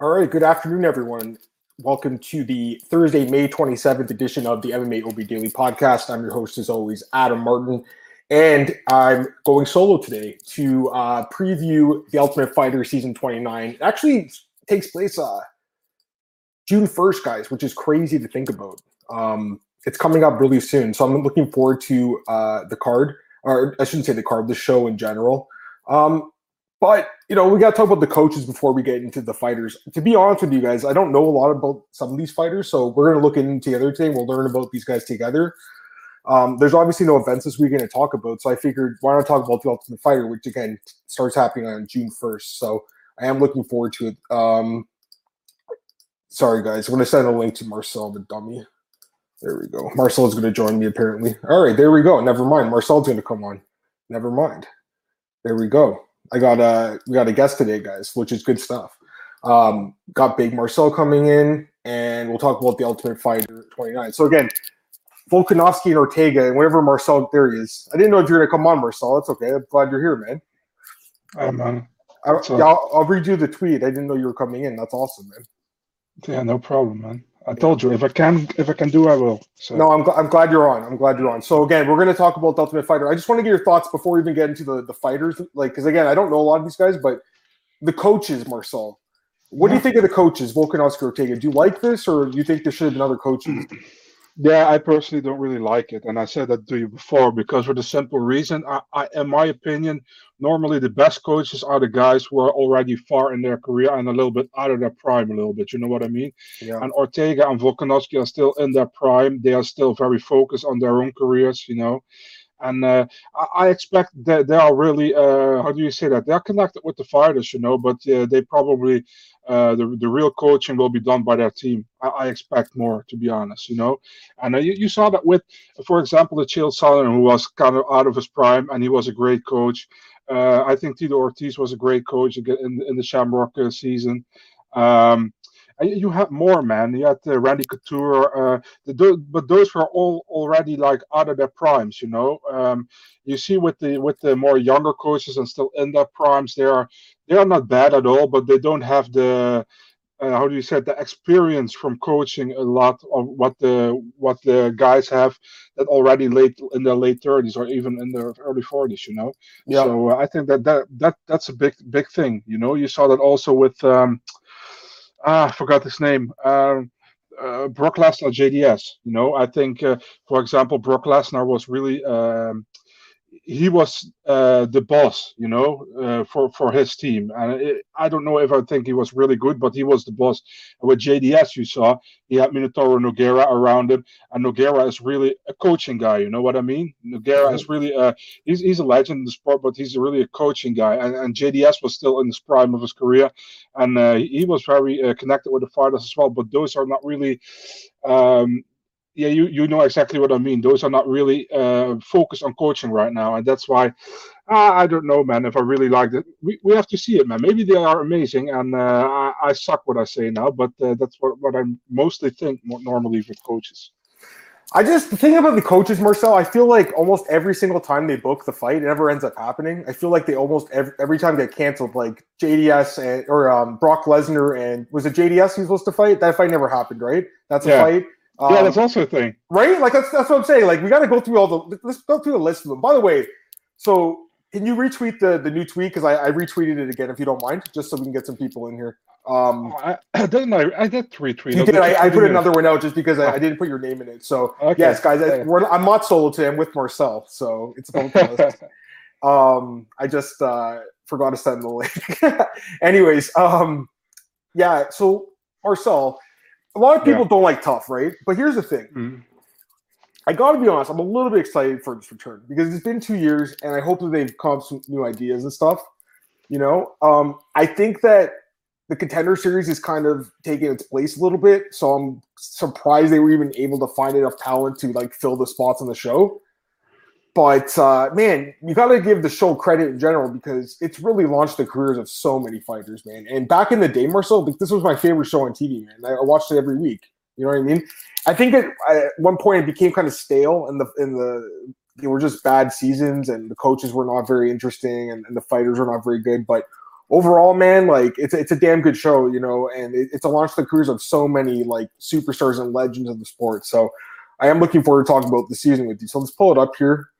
All right, good afternoon, everyone. Welcome to the Thursday, May 27th edition of the MMA OB Daily Podcast. I'm your host, as always, Adam Martin, and I'm going solo today to uh, preview The Ultimate Fighter Season 29. It actually takes place uh, June 1st, guys, which is crazy to think about. Um, it's coming up really soon, so I'm looking forward to uh, the card, or I shouldn't say the card, the show in general. Um, but you know, we got to talk about the coaches before we get into the fighters. To be honest with you guys, I don't know a lot about some of these fighters, so we're going to look into together today. We'll learn about these guys together. Um, there's obviously no events this weekend to talk about, so I figured why not talk about the Ultimate Fighter, which again starts happening on June 1st. So I am looking forward to it. Um, sorry, guys, I'm going to send a link to Marcel the dummy. There we go. Marcel is going to join me apparently. All right, there we go. Never mind. Marcel's going to come on. Never mind. There we go. I got a we got a guest today, guys, which is good stuff. Um, got Big Marcel coming in, and we'll talk about the Ultimate Fighter 29. So again, Volkanovski and Ortega, and whenever Marcel there he is. I didn't know if you're gonna come on, Marcel. That's okay. I'm glad you're here, man. Um, man. I, yeah, I'll, I'll read you the tweet. I didn't know you were coming in. That's awesome, man. Yeah, no problem, man. I told you if I can if I can do I will. So. No, I'm, gl- I'm glad you're on. I'm glad you're on. So again, we're going to talk about the Ultimate Fighter. I just want to get your thoughts before we even get into the the fighters, like because again, I don't know a lot of these guys, but the coaches, Marcel. What yeah. do you think of the coaches, Volkanovski Ortega? Do you like this, or do you think there should have been other coaches? Yeah, I personally don't really like it, and I said that to you before because for the simple reason, I, I, in my opinion, normally the best coaches are the guys who are already far in their career and a little bit out of their prime, a little bit. You know what I mean? Yeah. And Ortega and Volkanovski are still in their prime. They are still very focused on their own careers. You know, and uh, I, expect that they are really uh, how do you say that they're connected with the fighters, you know, but uh, they probably uh, the the real coaching will be done by their team. I, I expect more, to be honest, you know. And uh, you, you saw that with, for example, the Chael Sonnen, who was kind of out of his prime, and he was a great coach. Uh, I think Tito Ortiz was a great coach in in the Shamrock season. Um, you have more, man. You had uh, Randy Couture, uh, the, but those were all already like out of their primes, you know. Um, you see with the with the more younger coaches and still in their primes, they are they are not bad at all, but they don't have the uh, how do you say it, the experience from coaching a lot of what the what the guys have that already late in their late 30s or even in their early 40s you know yeah. so uh, i think that, that that that's a big big thing you know you saw that also with um, ah, I forgot his name. Um, uh, Brock Lesnar, JDS. You know, I think, uh, for example, Brock Lesnar was really um, he was uh, the boss, you know, uh, for for his team. And it, I don't know if I think he was really good, but he was the boss. With JDS, you saw he had Minotauro Nogueira around him, and Nogueira is really a coaching guy. You know what I mean? Nogueira mm-hmm. is really a he's he's a legend in the sport, but he's really a coaching guy. And, and JDS was still in the prime of his career, and uh, he was very uh, connected with the fighters as well. But those are not really. Um, yeah, you you know exactly what I mean. Those are not really uh, focused on coaching right now, and that's why uh, I don't know, man. If I really like it, we, we have to see it, man. Maybe they are amazing, and uh, I, I suck what I say now, but uh, that's what what I mostly think normally with coaches. I just the thing about the coaches, Marcel. I feel like almost every single time they book the fight, it never ends up happening. I feel like they almost every, every time get canceled. Like JDS and or um, Brock Lesnar and was it JDS he was supposed to fight? That fight never happened, right? That's a yeah. fight. Um, yeah, that's also a thing, right? Like that's that's what I'm saying. Like we got to go through all the let's go through the list of them. By the way, so can you retweet the the new tweet because I, I, retweeted it again if you don't mind, just so we can get some people in here. Um, oh, I, didn't I? I did retweet. You did. I, I, put another one out just because I, I, didn't put your name in it. So okay. yes, guys, I, am not solo today. I'm with Marcel, so it's both um, I just uh, forgot to send the link. Anyways, um, yeah. So Marcel a lot of people yeah. don't like TUF, right? But here's the thing. Mm-hmm. I got to be honest. I'm a little bit excited for this return because it's been two years, and I hope that they've come up some new ideas and stuff. You know, um, I think that the contender series is kind of taking its place a little bit. So I'm surprised they were even able to find enough talent to like fill the spots on the show. But uh, man, you got to give the show credit in general because it's really launched the careers of so many fighters, man. And back in the day, Marcel, this was my favorite show on TV, man. I watched it every week. You know what I mean? I think at, at one point it became kind of stale, and the in the they were just bad seasons, and the coaches were not very interesting, and, and the fighters were not very good. But overall, man, like it's it's a damn good show, you know, and it, it's a launch the careers of so many like superstars and legends of the sport. So I am looking forward to talking about the season with you. So let's pull it up here.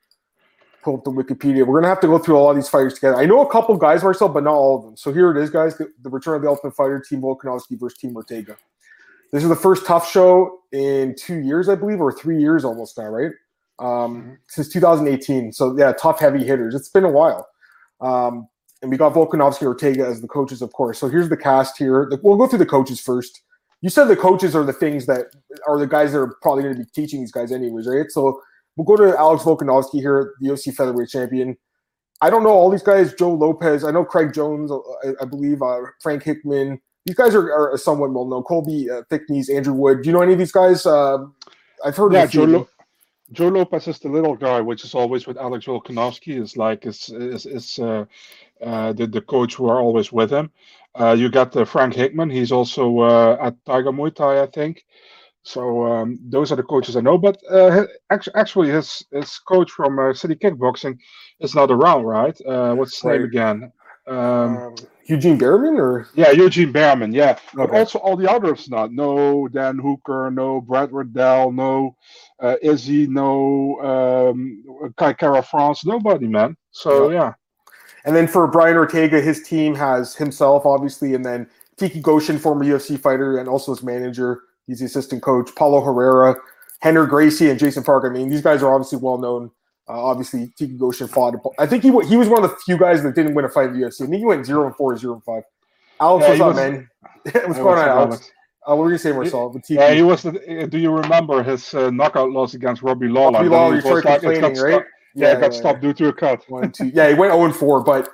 Pull up the Wikipedia. We're gonna have to go through a lot of these fighters together. I know a couple guys, Marcel, but not all of them. So here it is, guys. The, the return of the Ultimate Fighter, Team Volkanovski versus Team Ortega. This is the first TUF show in two years, I believe, or three years almost now, right? Um, mm-hmm. since 2018. So yeah, TUF, heavy hitters. It's been a while. Um, and we got Volkanovski Ortega as the coaches, of course. So here's the cast here. We'll go through the coaches first. You said the coaches are the things that are the guys that are probably going to be teaching these guys, anyways, right? So we'll go to Alex Volkanovski here, the UFC featherweight champion. I don't know all these guys. Joe Lopez, I know Craig Jones, I, I believe uh, Frank Hickman. These guys are, are somewhat well known. Colby uh, Thicknesse, Andrew Wood. Do you know any of these guys? Uh, I've heard. Yeah, Joe, Lo- Joe Lopez is the little guy, which is always with Alex Volkanovski. Is like is is is uh, uh, the the coach who are always with him. Uh, you got uh, Frank Hickman. He's also uh, at Tiger Muay Thai, I think. So um, those are the coaches I know. But uh, actually, his his coach from uh, City Kickboxing is not around, right? what's his right. name again? Um, um, Eugene Bareman, or yeah, Eugene Bareman, yeah. Okay. But also all the others not. No Dan Hooker, no Brad Riddell, no Izzy, no um, Kai Kara France, nobody, man. So yeah. yeah. And then for Brian Ortega, his team has himself, obviously, and then Tiki Ghosn, former UFC fighter and also his manager. He's the assistant coach. Paulo Herrera, Henry Gracie, and Jason Park. I mean, these guys are obviously well known. Uh, obviously, Tiki Ghosn fought. I think he he was one of the few guys that didn't win a fight in the UFC. I think he went 0 and 4 0 and 5. Alex, yeah, what's up, man? what's going on, Alex? Uh, what were you saying, Marcel? Yeah, he was. The, do you remember his uh, knockout loss against Robbie Lawler? Robbie Lawler, you started complaining, right? Yeah, yeah, got stopped due to a cut. One, two. Yeah, he went 0 and 4, but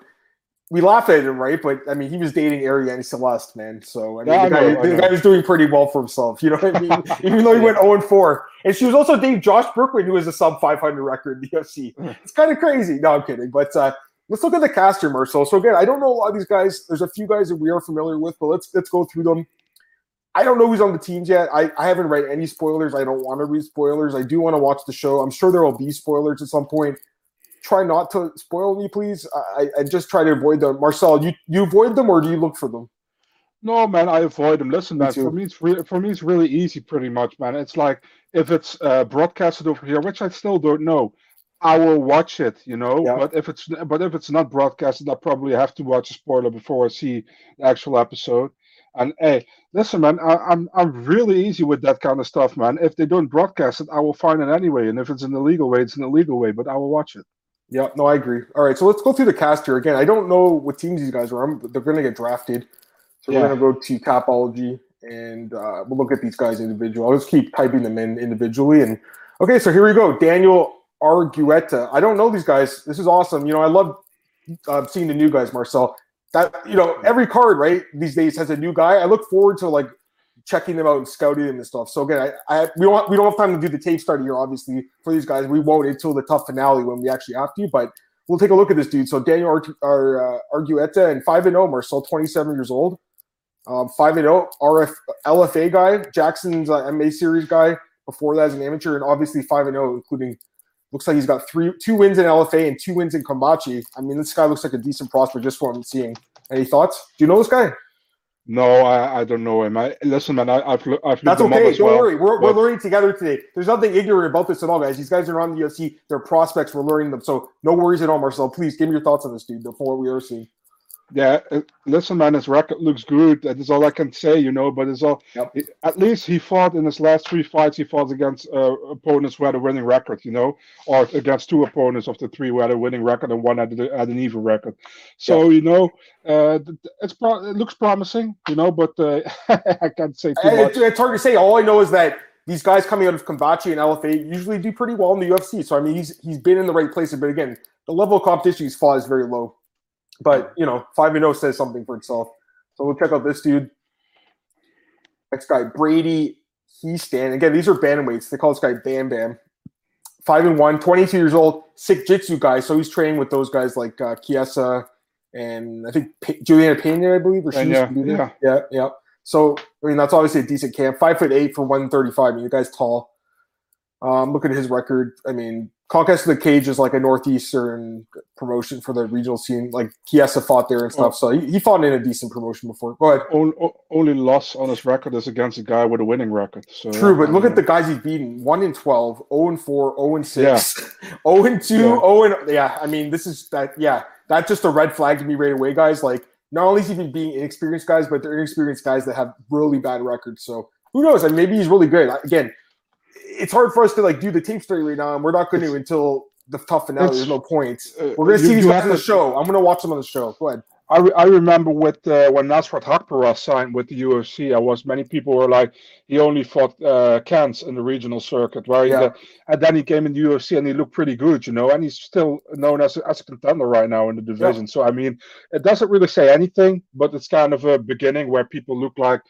we laughed at him, right? But I mean, he was dating Arianny Celeste, man. So I mean, yeah, the, guy, know, the guy, was doing pretty well for himself. You know what I mean? Even though he went 0 4. And she was also dating Josh Brooklyn, who has a sub 500 record in the UFC. It's kind of crazy. No, I'm kidding. But uh, let's look at the caster, Marcel. So again, I don't know a lot of these guys. There's a few guys that we are familiar with, but let's let's go through them. I don't know who's on the teams yet. I, I haven't read any spoilers. I don't want to read spoilers. I do want to watch the show. I'm sure there will be spoilers at some point try not to spoil me, please? I, I just try to avoid them. Marcel, you you avoid them or do you look for them? No, man, I avoid them. Listen, man, for me, it's re- for me, it's really easy, pretty much, man. It's like if it's uh, broadcasted over here, which I still don't know, I will watch it, you know. Yeah. But if it's but if it's not broadcasted, I probably have to watch a spoiler before I see the actual episode. And hey, listen, man, I, I'm I'm really easy with that kind of stuff, man. If they don't broadcast it, I will find it anyway. And if it's an illegal way, it's an illegal way, but I will watch it. Yeah, no, I agree. All right, so let's go through the cast here again. I don't know what teams these guys are on, but they're going to get drafted. So yeah. we're going to go to Tapology and uh, we'll look at these guys individually. I'll just keep typing them in individually. And okay, so here we go. Daniel Argueta. I don't know these guys. This is awesome. You know, I love uh, seeing the new guys, Marcel. That you know, every card right these days has a new guy. I look forward to like checking them out and scouting them and stuff. So again, I, I we don't we don't have time to do the tape study here, obviously, for these guys. We won't until the TUF finale when we actually have to, but we'll take a look at this dude. So Daniel Ar- Ar- uh, Argueta and five and zero, oh, Marcel, twenty seven years old. Um, five and zero, oh, RF LFA guy, Jackson's uh, MA series guy. Before that, as an amateur, and obviously five and zero, including looks like he's got three two wins in LFA and two wins in Combate. I mean, this guy looks like a decent prospect just from seeing. Any thoughts? Do you know this guy? No, I, I don't know him. I listen, man. I, have I've that's okay. Don't well, worry. We're, we're learning together today. There's nothing ignorant about this at all, guys. These guys are on the UFC. They're prospects. We're learning them. So no worries at all, Marcel. Please give me your thoughts on this dude before we are seeing. Yeah, uh, listen, man, his record looks good. That is all I can say, you know. But it's all yep. at least he fought in his last three fights. He fought against uh, opponents who had a winning record, you know, or against two opponents of the three who had a winning record and one had, had an even record. So yep. you know, uh, it's pro- it looks promising, you know, but uh, I can't say too much. It's hard to say. All I know is that these guys coming out of Combate and LFA usually do pretty well in the UFC. So I mean, he's he's been in the right places, but again, the level of competition he's fought is very low. But you know, five and zero oh says something for itself. So we'll check out this dude. Next guy, Brady Hiestand. Again, these are bantamweights. They call this guy Bam Bam. Five and one, 22 years old, Sikjitsu guy. So he's training with those guys like uh, Chiesa and I think P- Juliana Pena, I believe, or she yeah, yeah, yeah, yeah. So I mean, that's obviously a decent camp. Five foot eight for 135. I mean, the guy's tall. Um, look at his record. I mean, Conquest of the Cage is like a northeastern promotion for the regional scene. Like Chiesa fought there and stuff, so he, he fought in a decent promotion before. Go ahead. Only, only loss on his record is against a guy with a winning record. So True, but look at the guys he's beaten: one in 12, 0 and 4, 0 and 6, 0 and 2, Yeah. 0 and yeah. I mean, this is that. Yeah, that's just a red flag to me right away, guys. Like, not only is he being inexperienced guys, but they're inexperienced guys that have really bad records. So who knows? I mean, maybe he's really good. Again, it's hard for us to like do the tape story right now, and we're not going to until the TUF finale. There's no point. uh, We're going to see these guys on the show. I'm going to watch them on the show. Go ahead. I, re- I remember with uh, when Nasrat Haqparast signed with the UFC, I was many people were like he only fought uh, Kans in the regional circuit, where he, Yeah. and then he came in the UFC and he looked pretty good, you know, and he's still known as a, as a contender right now in the division. So I mean, it doesn't really say anything, but it's kind of a beginning where people look like,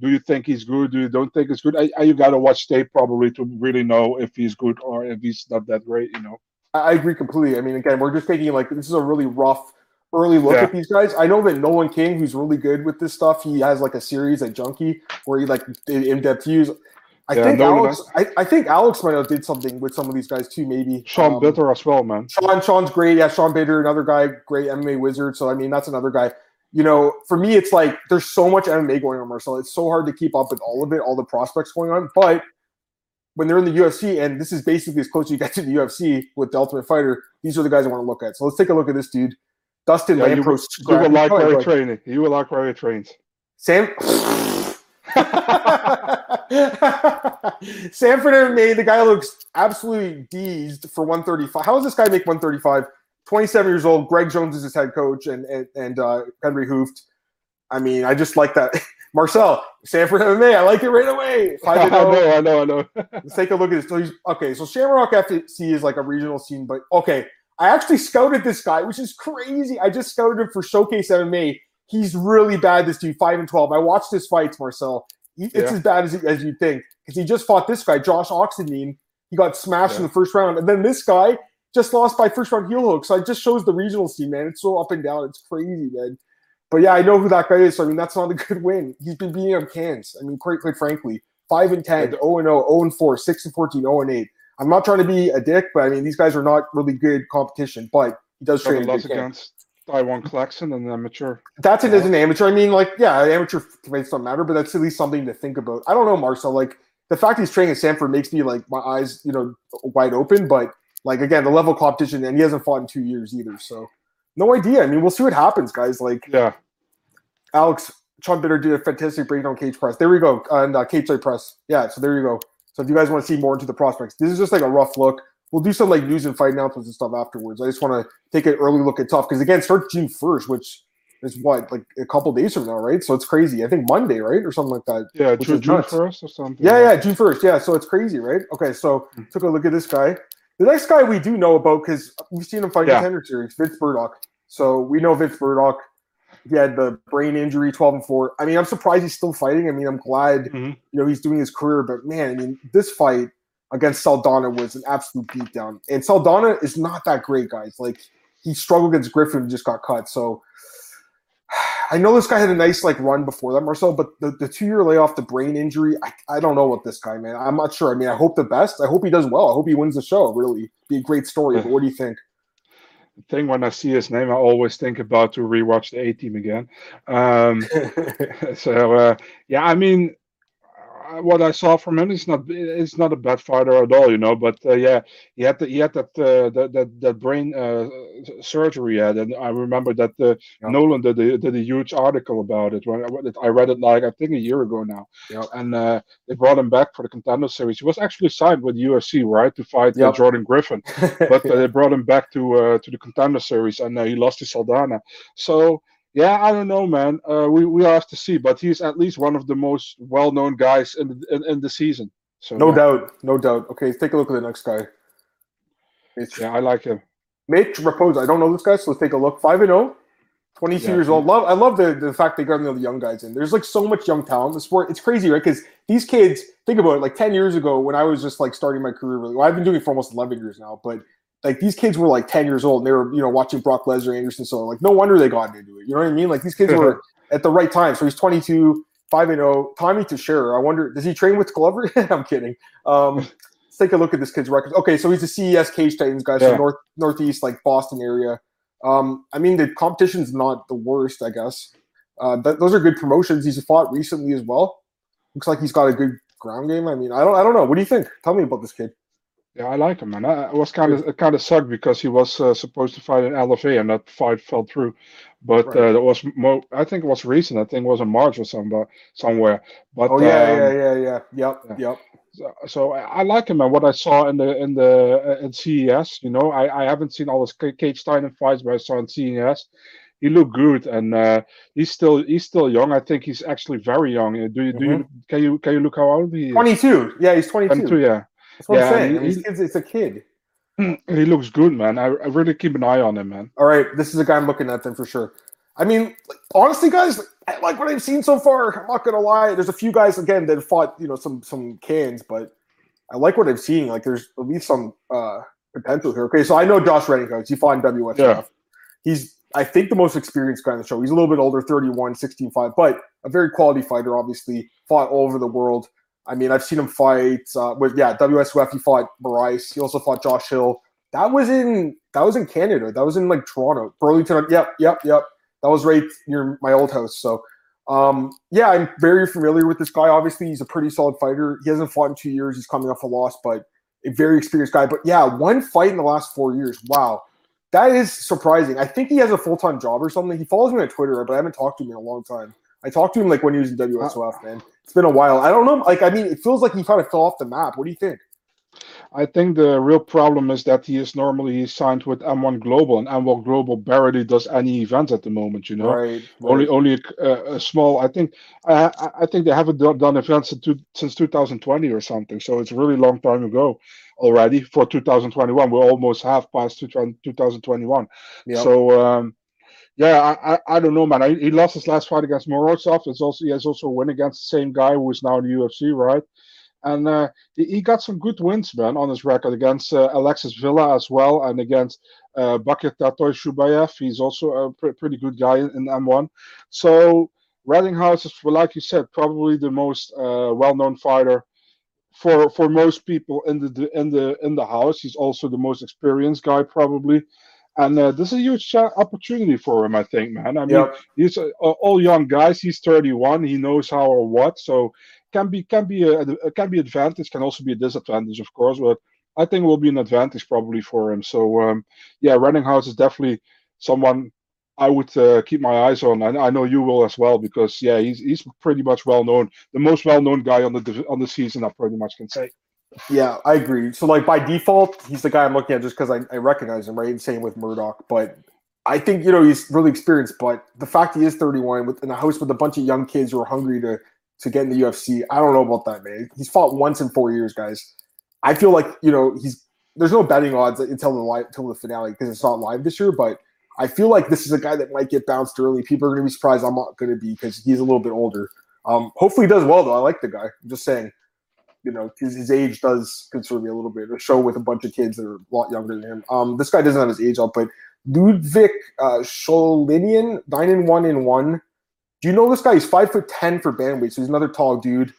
do you think he's good? Do you don't think he's good? I, I, you got to watch tape probably to really know if he's good or if he's not that great, you know. I agree completely. I mean, again, we're just taking like this is a really rough early look Yeah. at these guys. I know that Nolan King, who's really good with this stuff, he has like a series at Junkie where he like did in-depth views. I Yeah, think Nolan Alex, I, I think Alex might have did something with some of these guys too. Maybe Sean Um, Bitter as well, man. Sean, Sean's great. Yeah, Sean Bitter, another guy, great MMA wizard. So I mean, that's another guy. You know, for me, it's like there's so much MMA going on, Marcel. It's so hard to keep up with all of it, all the prospects going on. But when they're in the UFC, and this is basically as close as you get to the UFC with the Ultimate Fighter, these are the guys I want to look at. So let's take a look at this dude, Dustin Yeah, you, Lampros. you will like where he training. You will like where he trains. Sam. Sanford MMA, the guy looks absolutely deezed for 135. How does this guy make 135? 27 years old. Greg Jones is his head coach, and and, and uh, Henry Hooft. I mean, I just like that. Marcel, Sanford MMA, I like it right away. I oh. know, I know, I know. Let's take a look at this. So he's, okay, so Shamrock FC is like a regional scene, but okay, I actually scouted this guy, which is crazy. I just scouted him for Showcase MMA. He's really bad. This dude, five and twelve. I watched his fights, Marcel. It's Yeah. as bad as, as you think because he just fought this guy, Josh Oxendine. He got smashed in the first round, and then this guy just lost by first round heel hook. So it just shows the regional scene, man. It's so up and down. It's crazy, man. But yeah, I know who that guy is. So I mean, that's not a good win. He's been beating up cans. I mean, quite quite frankly, five and 10, 0 and 0, 0 and 4, 6 and 14, 0 and 8. I'm not trying to be a dick, but I mean, these guys are not really good competition. But he does train. loss against Taiwan Clarkson and amateur. That's it as an amateur. I mean, like, yeah, amateur fights don't matter, but that's at least something to think about. I don't know, Marcel. Like, the fact he's training at Sanford makes me like my eyes, you know, wide open. But like again, the level competition, and he hasn't fought in two years either. So no idea. I mean, we'll see what happens, guys. Like Yeah, Alex Sean Bitter did a fantastic breakdown on Cage Press. There we go. And uh, Cage Side Press. Yeah, so there you go. So if you guys want to see more into the prospects, this is just like a rough look. We'll do some like news and fight announcements and stuff afterwards. I just want to take an early look at TUF because again, start June first, which is what like a couple days from now, right? So it's crazy. I think Monday, right, or something like that. yeah, June, is June nuts. first or something. Yeah, yeah, June first. Yeah, so it's crazy, right? Okay, so Hmm. took a look at this guy. The next guy we do know about because we've seen him fight in Yeah. Contender Series, Vince Murdock. So we know Vince Murdock. He had the brain injury, twelve and four. I mean, I'm surprised he's still fighting. I mean, I'm glad Mhm. you know he's doing his career, but man, I mean, this fight against Saldana was an absolute beatdown. And Saldana is not that great, guys. Like he struggled against Griffin and just got cut. So I know this guy had a nice like run before that, Marcel, but the, the two year layoff, the brain injury, I, I don't know what this guy, man. I'm not sure. I mean, I hope the best. I hope he does well. I hope he wins the show. Really, be a great story. But what do you think? The thing when I see his name, I always think about to rewatch the A Team again. Um, so uh, yeah, I mean, what I saw from him is not it's not a bad fighter at all, you know. But uh, yeah, he had the, he had that uh, that, that that brain uh, surgery had, and I remember that uh, Yeah. Nolan did a, did a huge article about it when I, I read it like I think a year ago now, Yep. and uh, they brought him back for the contender series. He was actually signed with UFC, right, to fight uh, Yep. Jordan Griffin but they brought him back to uh, to the contender series, and uh, he lost to Saldana. So yeah, I don't know, man. Uh, we we have to see, but he's at least one of the most well known guys in the in, in the season. So no yeah, doubt, no doubt. Okay, let's take a look at the next guy. Mitch, yeah, I like him. Mitch Raposo. I don't know this guy, so let's take a look. Five and 0, 22 Yeah. years old. Love. I love the the fact they got the young guys in. There's like so much young talent in the sport. It's crazy, right? Because these kids, think about it. Like 10 years ago, when I was just like starting my career, really. Well, I've been doing it for almost 11 years now, but like these kids were like 10 years old and they were you know watching Brock Lesnar, Anderson, so like no wonder they got into it. You know what I mean? Like these kids were at the right time. So he's 22, 5 and 0. Tommy Teixeira. I wonder, does he train with Glover? I'm kidding. Um, let's take a look at this kid's record. Okay, so he's a CES Cage Titans guy, so Yeah. north northeast, like Boston area. Um, I mean, the competition's not the worst, I guess. Uh, th- those are good promotions. He's fought recently as well. Looks like he's got a good ground game. I mean, I don't, I don't know. What do you think? Tell me about this kid. Yeah, I like him, man. I, was kind of it kind of sucked because he was uh, supposed to fight in LFA and that fight fell through. But Right. uh, was mo- I think it was recent. I think it was in March or somewhere somewhere. But Oh yeah, um, yeah, yeah, yeah. Yep, yeah. yep. So, so I I like him and what I saw in the in the uh, in CES. You know, I, I haven't seen all his Ca- Cage Titan fights, but I saw in CES. He looked good, and uh, he's still he's still young. I think he's actually very young. Uh, Do you do you can you can you look how old he is? Twenty-two. Yeah, he's twenty-two. 22, yeah. That's what I'm Yeah, saying. he- I mean, he- kid's- it's a kid. He looks good, man. I, I really keep an eye on him, man. All right, this is a guy I'm looking at then for sure. I mean, like, honestly, guys, I like what I've seen so far. I'm not gonna lie. There's a few guys again that fought, you know, some some cans, but I like what I've seen. Like, there's at least some uh potential here. Okay, so I know Josh Rettinghouse. He fought in WSF. Yeah. He's, I think, the most experienced guy on the show. He's a little bit older, 31, 16, 5, but a very quality fighter. Obviously, fought all over the world. I mean, I've seen him fight uh, with yeah WSF. He fought Bryce. He also fought Josh Hill. That was in that was in Canada. That was in like Toronto, Burlington. Yep, yep, yep. That was right near my old house. So, um, yeah, I'm very familiar with this guy. Obviously, he's a pretty solid fighter. He hasn't fought in two years. He's coming off a loss, but a very experienced guy. But yeah, one fight in the last four years. Wow, that is surprising. I think he has a full time job or something. He follows me on Twitter, but I haven't talked to him in a long time. I talked to him like when he was in WSOF, man. It's been a while. I don't know. Like, I mean, it feels like he kind of fell off the map. What do you think? I think the real problem is that he is normally signed with M1 Global, and M1 Global barely does any events at the moment. You know, Right. only only a, a small. I think I I- think they haven't done, done events in two, since 2020 or something. So it's a really long time ago already for 2021. We're almost half past 2021. Yeah. So um, yeah, I, I I don't know, man. I, he lost his last fight against Morozov. It's also he has also a win against the same guy who is now in the UFC, right? And uh, he, he got some good wins, man, on his record against uh, Alexis Villa as well, and against uh, Bakir Tatoy Shubayev. He's also a pre- pretty good guy in, in M1. So Rettinghouse is, like you said, probably the most uh, well-known fighter for for most people in the in the in the house. He's also the most experienced guy, probably. And uh, this is a huge opportunity for him, I think, man. I mean, Yep. he's uh, all young guys. He's 31. He knows how or what. So can be can be a, can be advantage. Can also be a disadvantage, of course. But I think it will be an advantage probably for him. So um, yeah, Rettinghouse is definitely someone I would uh, keep my eyes on. and I know you will as well because yeah, he's he's pretty much well known, the most well known guy on the on the season. I pretty much can say. Yeah, I agree. So, like by default, he's the guy I'm looking at just because I, I recognize him, right? Same with Murdock, but I think you know he's really experienced. But the fact he is 31 with in a house with a bunch of young kids who are hungry to to get in the UFC, I don't know about that, man. He's fought once in four years, guys. I feel like you know he's there's no betting odds until the live until the finale because it's not live this year, but. I feel like this is a guy that might get bounced early. People are going to be surprised. I'm not going to be because he's a little bit older. Um, hopefully, he does well though. I like the guy. I'm just saying you know, his, his age does concern me a little bit. A show with a bunch of kids that are a lot younger than him. Um, this guy doesn't have his age up, but Ludwig uh, Sholinian, nine and one in one. Do you know this guy? He's five foot ten for bandweight, so he's another tall dude.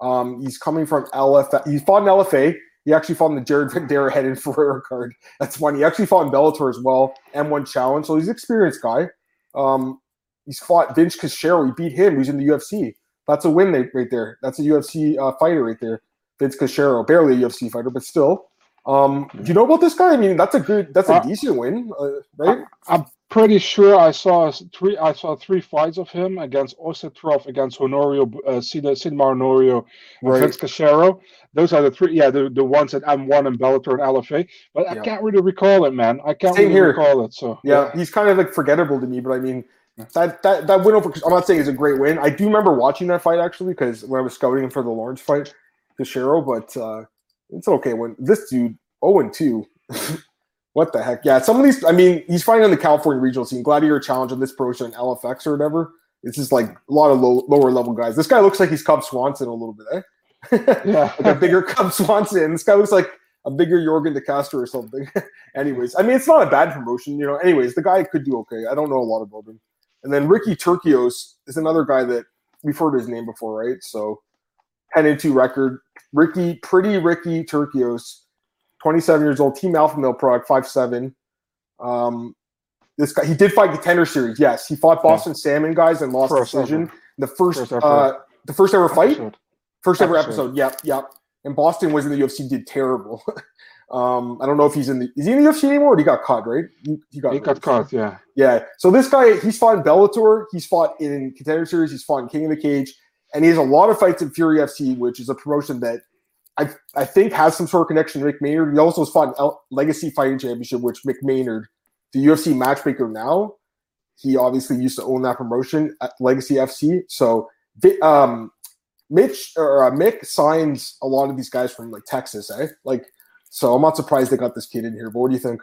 Um, he's coming from LFA. He fought in LFA. He actually fought in the Jared Vanderaa head and Ferreira card. That's funny. He actually fought in Bellator as well, M1 challenge. So he's an experienced guy. Um, he's fought Vince Cachero. He beat him. He's in the UFC. That's a win they, right there. That's a UFC uh, fighter right there. Vince Cachero, barely a UFC fighter, but still. Um, do you know about this guy? I mean, that's a good, that's a Uh, decent win, uh, right? I'm pretty sure I saw three. I saw three fights of him against Osetrov, against Honorio, uh, Cinema Honorio, Right. Vince Cachero. Those are the three. Yeah, the, the ones at M1 and Bellator and LFA. But I Yeah. can't really recall it, man. I can't Same really here. recall it. So Yeah, he's kind of like forgettable to me, but I mean, that that that win over. I'm not saying it's a great win. I do remember watching that fight actually because when I was scouting him for the Lawrence fight, Cachero, but uh, it's okay. When this dude 0 and 2, what the heck? Yeah, some of these. I mean, he's fighting on the California regional scene, Gladiator Challenge on this pro show and LFX or whatever. It's just like a lot of low, lower level guys. This guy looks like he's Cub Swanson a little bit, eh? yeah, like a bigger Cub Swanson. This guy looks like a bigger Jorgen de Castro or something. anyways, I mean, it's not a bad promotion, you know. Anyways, the guy could do okay. I don't know a lot about him. And then Ricky Turcios is another guy that we've heard his name before, right? So 10 and 2 record. Ricky, pretty Ricky Turcios, 27 years old, Team Alpha Male Pro, five seven. Um, this guy, he did fight contender series. Yes, he fought Boston yeah. Salmon guys and lost first decision. Ever. The first, first uh, the first ever fight, episode. first ever episode. episode. Yep, yep. And Boston was in the UFC, did terrible. um, I don't know if he's in the is he in the UFC anymore? Or he got caught, right? He, he got he got caught. Yeah, yeah. So this guy, he's fought in Bellator, he's fought in contender series, he's fought in King of the Cage, and he has a lot of fights in Fury FC, which is a promotion that I I think has some sort of connection to Mick Maynard. He also has fought in L- Legacy Fighting Championship, which Mick Maynard, the UFC matchmaker now, he obviously used to own that promotion at Legacy FC. So um, Mitch or uh, Mick signs a lot of these guys from like Texas, eh? Like, so I'm not surprised they got this kid in here. But what do you think?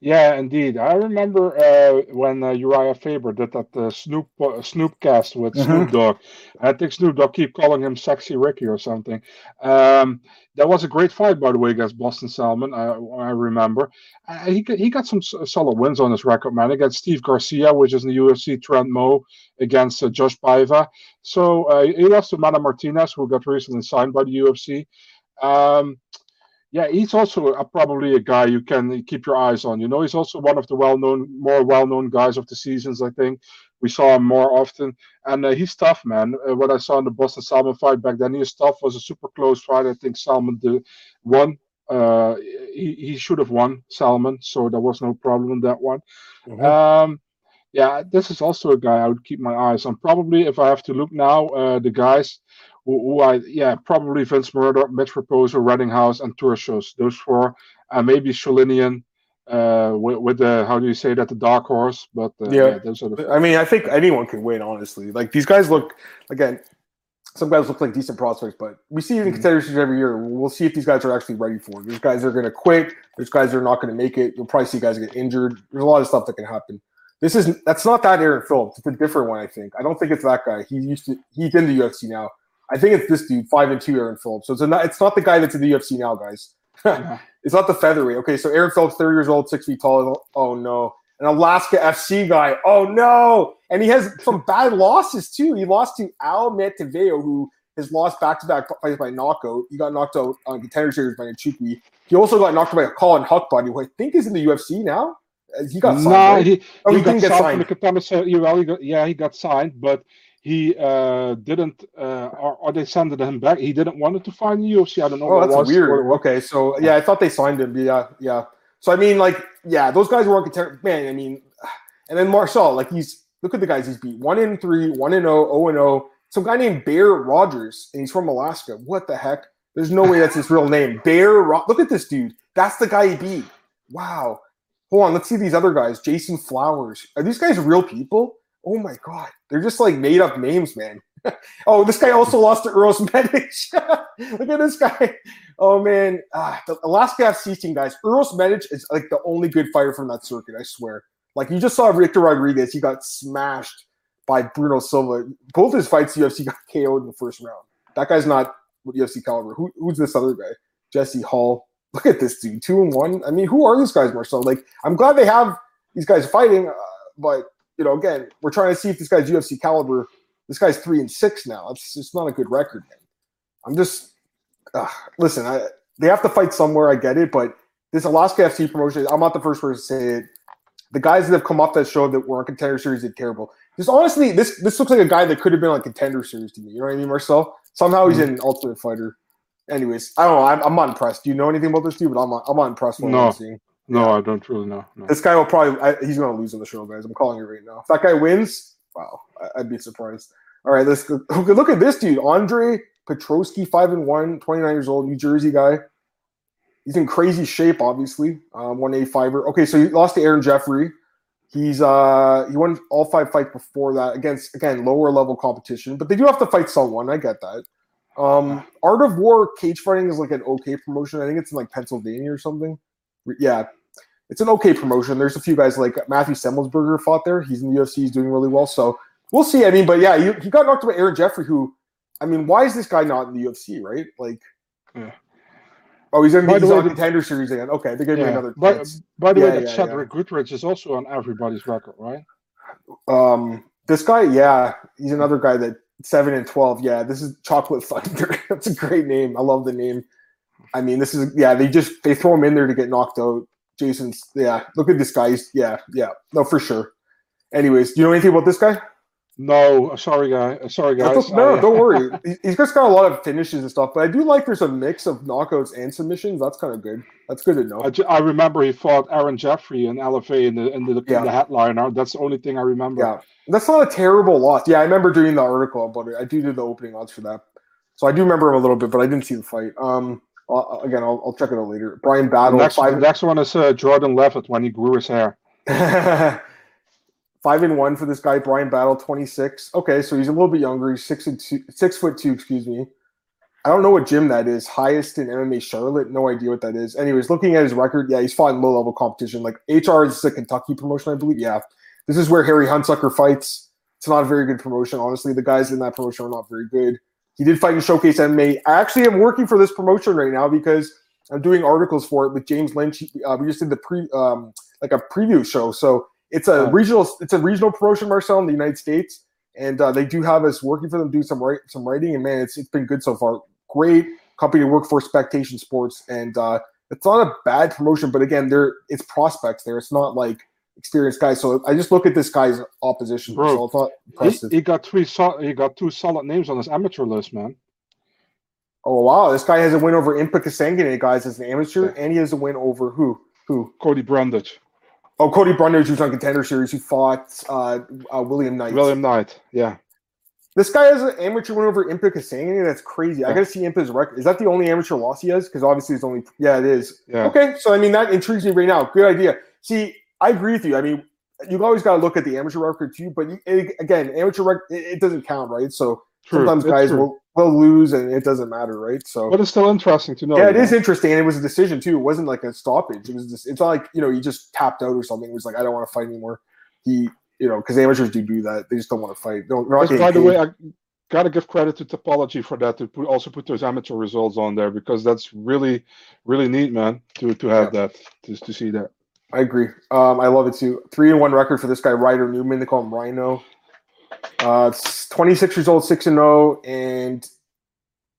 Yeah, indeed. I remember uh, when uh, Uriah Faber did that uh, Snoop uh, Snoop cast with mm-hmm. Snoop Dogg. I think Snoop Dogg keep calling him Sexy Ricky or something. Um, that was a great fight, by the way, against Boston Salmon. I, I remember. Uh, he he got some solid wins on his record, man. Against Steve Garcia, which is in the UFC. Trent Mo against uh, Josh Paiva. So uh, he lost to Mana Martinez, who got recently signed by the UFC. Um, yeah, he's also a, probably a guy you can keep your eyes on. You know, he's also one of the well-known, more well-known guys of the seasons. I think we saw him more often, and uh, he's tough, man. Uh, what I saw in the Boston Salmon fight back then, he was tough. Was a super close fight. I think Salmon did, won. Uh, he, he should have won Salmon, so there was no problem in that one. Mm-hmm. Um, yeah, this is also a guy I would keep my eyes on. Probably, if I have to look now, uh, the guys who, who, I yeah probably Vince Murdock, Mitch Raposo, Rettinghouse, and Turcios. Those four, and maybe Sholinian. Uh, with, with, the how do you say that the dark horse? But uh, yeah, yeah, those are the. I mean, I think anyone can win. Honestly, like these guys look again. Some guys look like decent prospects, but we see it in mm-hmm. contenders every year. We'll see if these guys are actually ready for it. There's guys that are going to quit. There's guys that are not going to make it. You'll probably see guys get injured. There's a lot of stuff that can happen. This is that's not that Aaron Phillips. It's a different one. I think. I don't think it's that guy. He used to. He's in the UFC now. I think it's this dude, five and two, Aaron Phillips. So it's not. It's not the guy that's in the UFC now, guys. it's not the featherweight. Okay, so Aaron Phillips, thirty years old, six feet tall. Oh, oh no, an Alaska FC guy. Oh no, and he has some bad losses too. He lost to Al Matavao, who has lost back-to-back fights by knockout. He got knocked out on contender series by Nchukwi. He also got knocked out by a Colin Huckbody, who I think is in the UFC now. Uh, he got signed. Right? he, oh, he, he got signed. signed. The got, yeah, he got signed, but he uh, didn't, uh, or, or, they sent him back. He didn't want to find the UFC. I don't know. Oh, that's weird. Okay, so yeah, I thought they signed him. Yeah, yeah. So I mean, like, yeah, those guys were on contender. Man, I mean, and then Marcel, like, he's look at the guys he's beat: one in three, one in zero, oh, zero and zero. Some guy named Bear Rogers, and he's from Alaska. What the heck? There's no way that's his real name. Bear. Ro- look at this dude. That's the guy he beat. Wow. Hold on, let's see these other guys. Jason Flowers. Are these guys real people? Oh my god, they're just like made up names, man. oh, this guy also lost to Uros Medic. Look at this guy. Oh man, ah, the Alaska FC team guys. Uros Medic is like the only good fighter from that circuit. I swear. Like you just saw Victor Rodriguez, he got smashed by Bruno Silva. Both his fights, UFC got KO'd in the first round. That guy's not UFC caliber. Who, who's this other guy? Jesse Hall look at this dude, two and one. I mean, who are these guys, Marcel? Like, I'm glad they have these guys fighting, uh, but you know, again, we're trying to see if this guy's UFC caliber. This guy's three and six now. It's it's not a good record, man. I'm just uh, listen. I, they have to fight somewhere. I get it, but this Alaska FC promotion. I'm not the first person to say it. The guys that have come off that show that were on contender series did terrible. Just honestly, this this looks like a guy that could have been on contender series to me. You know what I mean, Marcel? Somehow he's mm-hmm. in Ultimate Fighter anyways, I don't know. I'm, I'm not impressed. Do you know anything about this dude? But I'm not, I'm not impressed. With no, seeing. No, I don't really know. No. This guy will probably I, he's going to lose on the show, guys. I'm calling it right now. If that guy wins, wow, I, would be surprised. All right, let's go. Look at this dude, Andre Petroski, five and one, 29 years old, New Jersey guy. He's in crazy shape, obviously. Um, one A fiver. Okay, so he lost to Aaron Jeffrey. He's uh he won all five fights before that against again lower level competition, but they do have to fight someone. I get that. Um, Art of War cage fighting is like an okay promotion. I think it's in like Pennsylvania or something. Yeah, it's an okay promotion. There's a few guys like Matthew Semelsberger fought there. He's in the UFC. He's doing really well. So we'll see. I mean, but yeah, he, he got knocked by Aaron Jeffrey, who, I mean, why is this guy not in the UFC, right? Like, yeah. Oh, he's in the, he's on contender series again. Okay, they're gave yeah. me another. By, by the yeah, way, that yeah, Cedric yeah. Goodridge is also on everybody's record, right? Um, this guy, yeah, he's another guy that seven and twelve. Yeah, this is Chocolate Thunder. That's a great name. I love the name. I mean, this is yeah. They just they throw him in there to get knocked out. Jason's yeah. Look at this guy. He's, yeah, yeah. No, for sure. Anyways, do you know anything about this guy? No, sorry, guy. Sorry, guys. no, don't worry. He's just got a lot of finishes and stuff, but I do like there's a mix of knockouts and submissions. That's kind of good. That's good to know. I, I remember he fought Aaron Jeffrey and LFA in the in the, yeah. in the headliner. That's the only thing I remember. Yeah, that's not a terrible loss. Yeah, I remember doing the article about it. I do do the opening odds for that, so I do remember him a little bit, but I didn't see the fight. Um, uh, again, I'll, I'll check it out later. Brian Battle. Next, five... the next one is uh, Jordan Levitt when he grew his hair. five and one for this guy, Brian Battle, twenty six. Okay, so he's a little bit younger. He's six and two, six foot two. Excuse me. I don't know what gym that is. Highest in MMA Charlotte. No idea what that is. Anyways, looking at his record, yeah, he's fought in low level competition. Like HR is a Kentucky promotion, I believe. Yeah, this is where Harry Huntsucker fights. It's not a very good promotion, honestly. The guys in that promotion are not very good. He did fight in Showcase MMA. I actually am working for this promotion right now because I'm doing articles for it with James Lynch. Uh, we just did the pre, um, like a preview show. So it's a regional, it's a regional promotion, Marcel, in the United States, and uh, they do have us working for them, do some write, some writing, and man, it's it's been good so far great company to work for, Spectation Sports, and uh, it's not a bad promotion. But again, there it's prospects there. It's not like experienced guys. So I just look at this guy's opposition. Bro, so it's not impressive. He, he got three. he got two solid names on his amateur list, man. Oh wow, this guy has a win over Impa Kasanganay, guys, as an amateur, yeah. and he has a win over who? Who? Cody Brundage. Oh, Cody Brundage, who's on Contender Series, who fought uh, uh, William Knight. William Knight, yeah. This guy has an amateur win over Impa Kasanganay. That's crazy. Yeah. I got to see Impa's record. Is that the only amateur loss he has? Because obviously it's only. Yeah, it is. Yeah. Okay, so I mean that intrigues me right now. Good idea. See, I agree with you. I mean, you've always got to look at the amateur record too. But it, again, amateur record it, it, doesn't count, right? So true. sometimes it's guys true. will will lose and it doesn't matter, right? So, but it's still interesting to know. Yeah, it know? is interesting. And it was a decision too. It wasn't like a stoppage. It was just. It's not like you know he just tapped out or something. It was like I don't want to fight anymore. He you know, because amateurs do do that. They just don't want to fight. Don't. By the way, I, got to give credit to Tapology for that to put, also put those amateur results on there because that's really really neat, man. To to have yeah. that to, to see that. I agree. Um, I love it too. Three and one record for this guy, Ryder Newman. They call him Rhino. Uh, it's 26 years old, six and zero, oh, and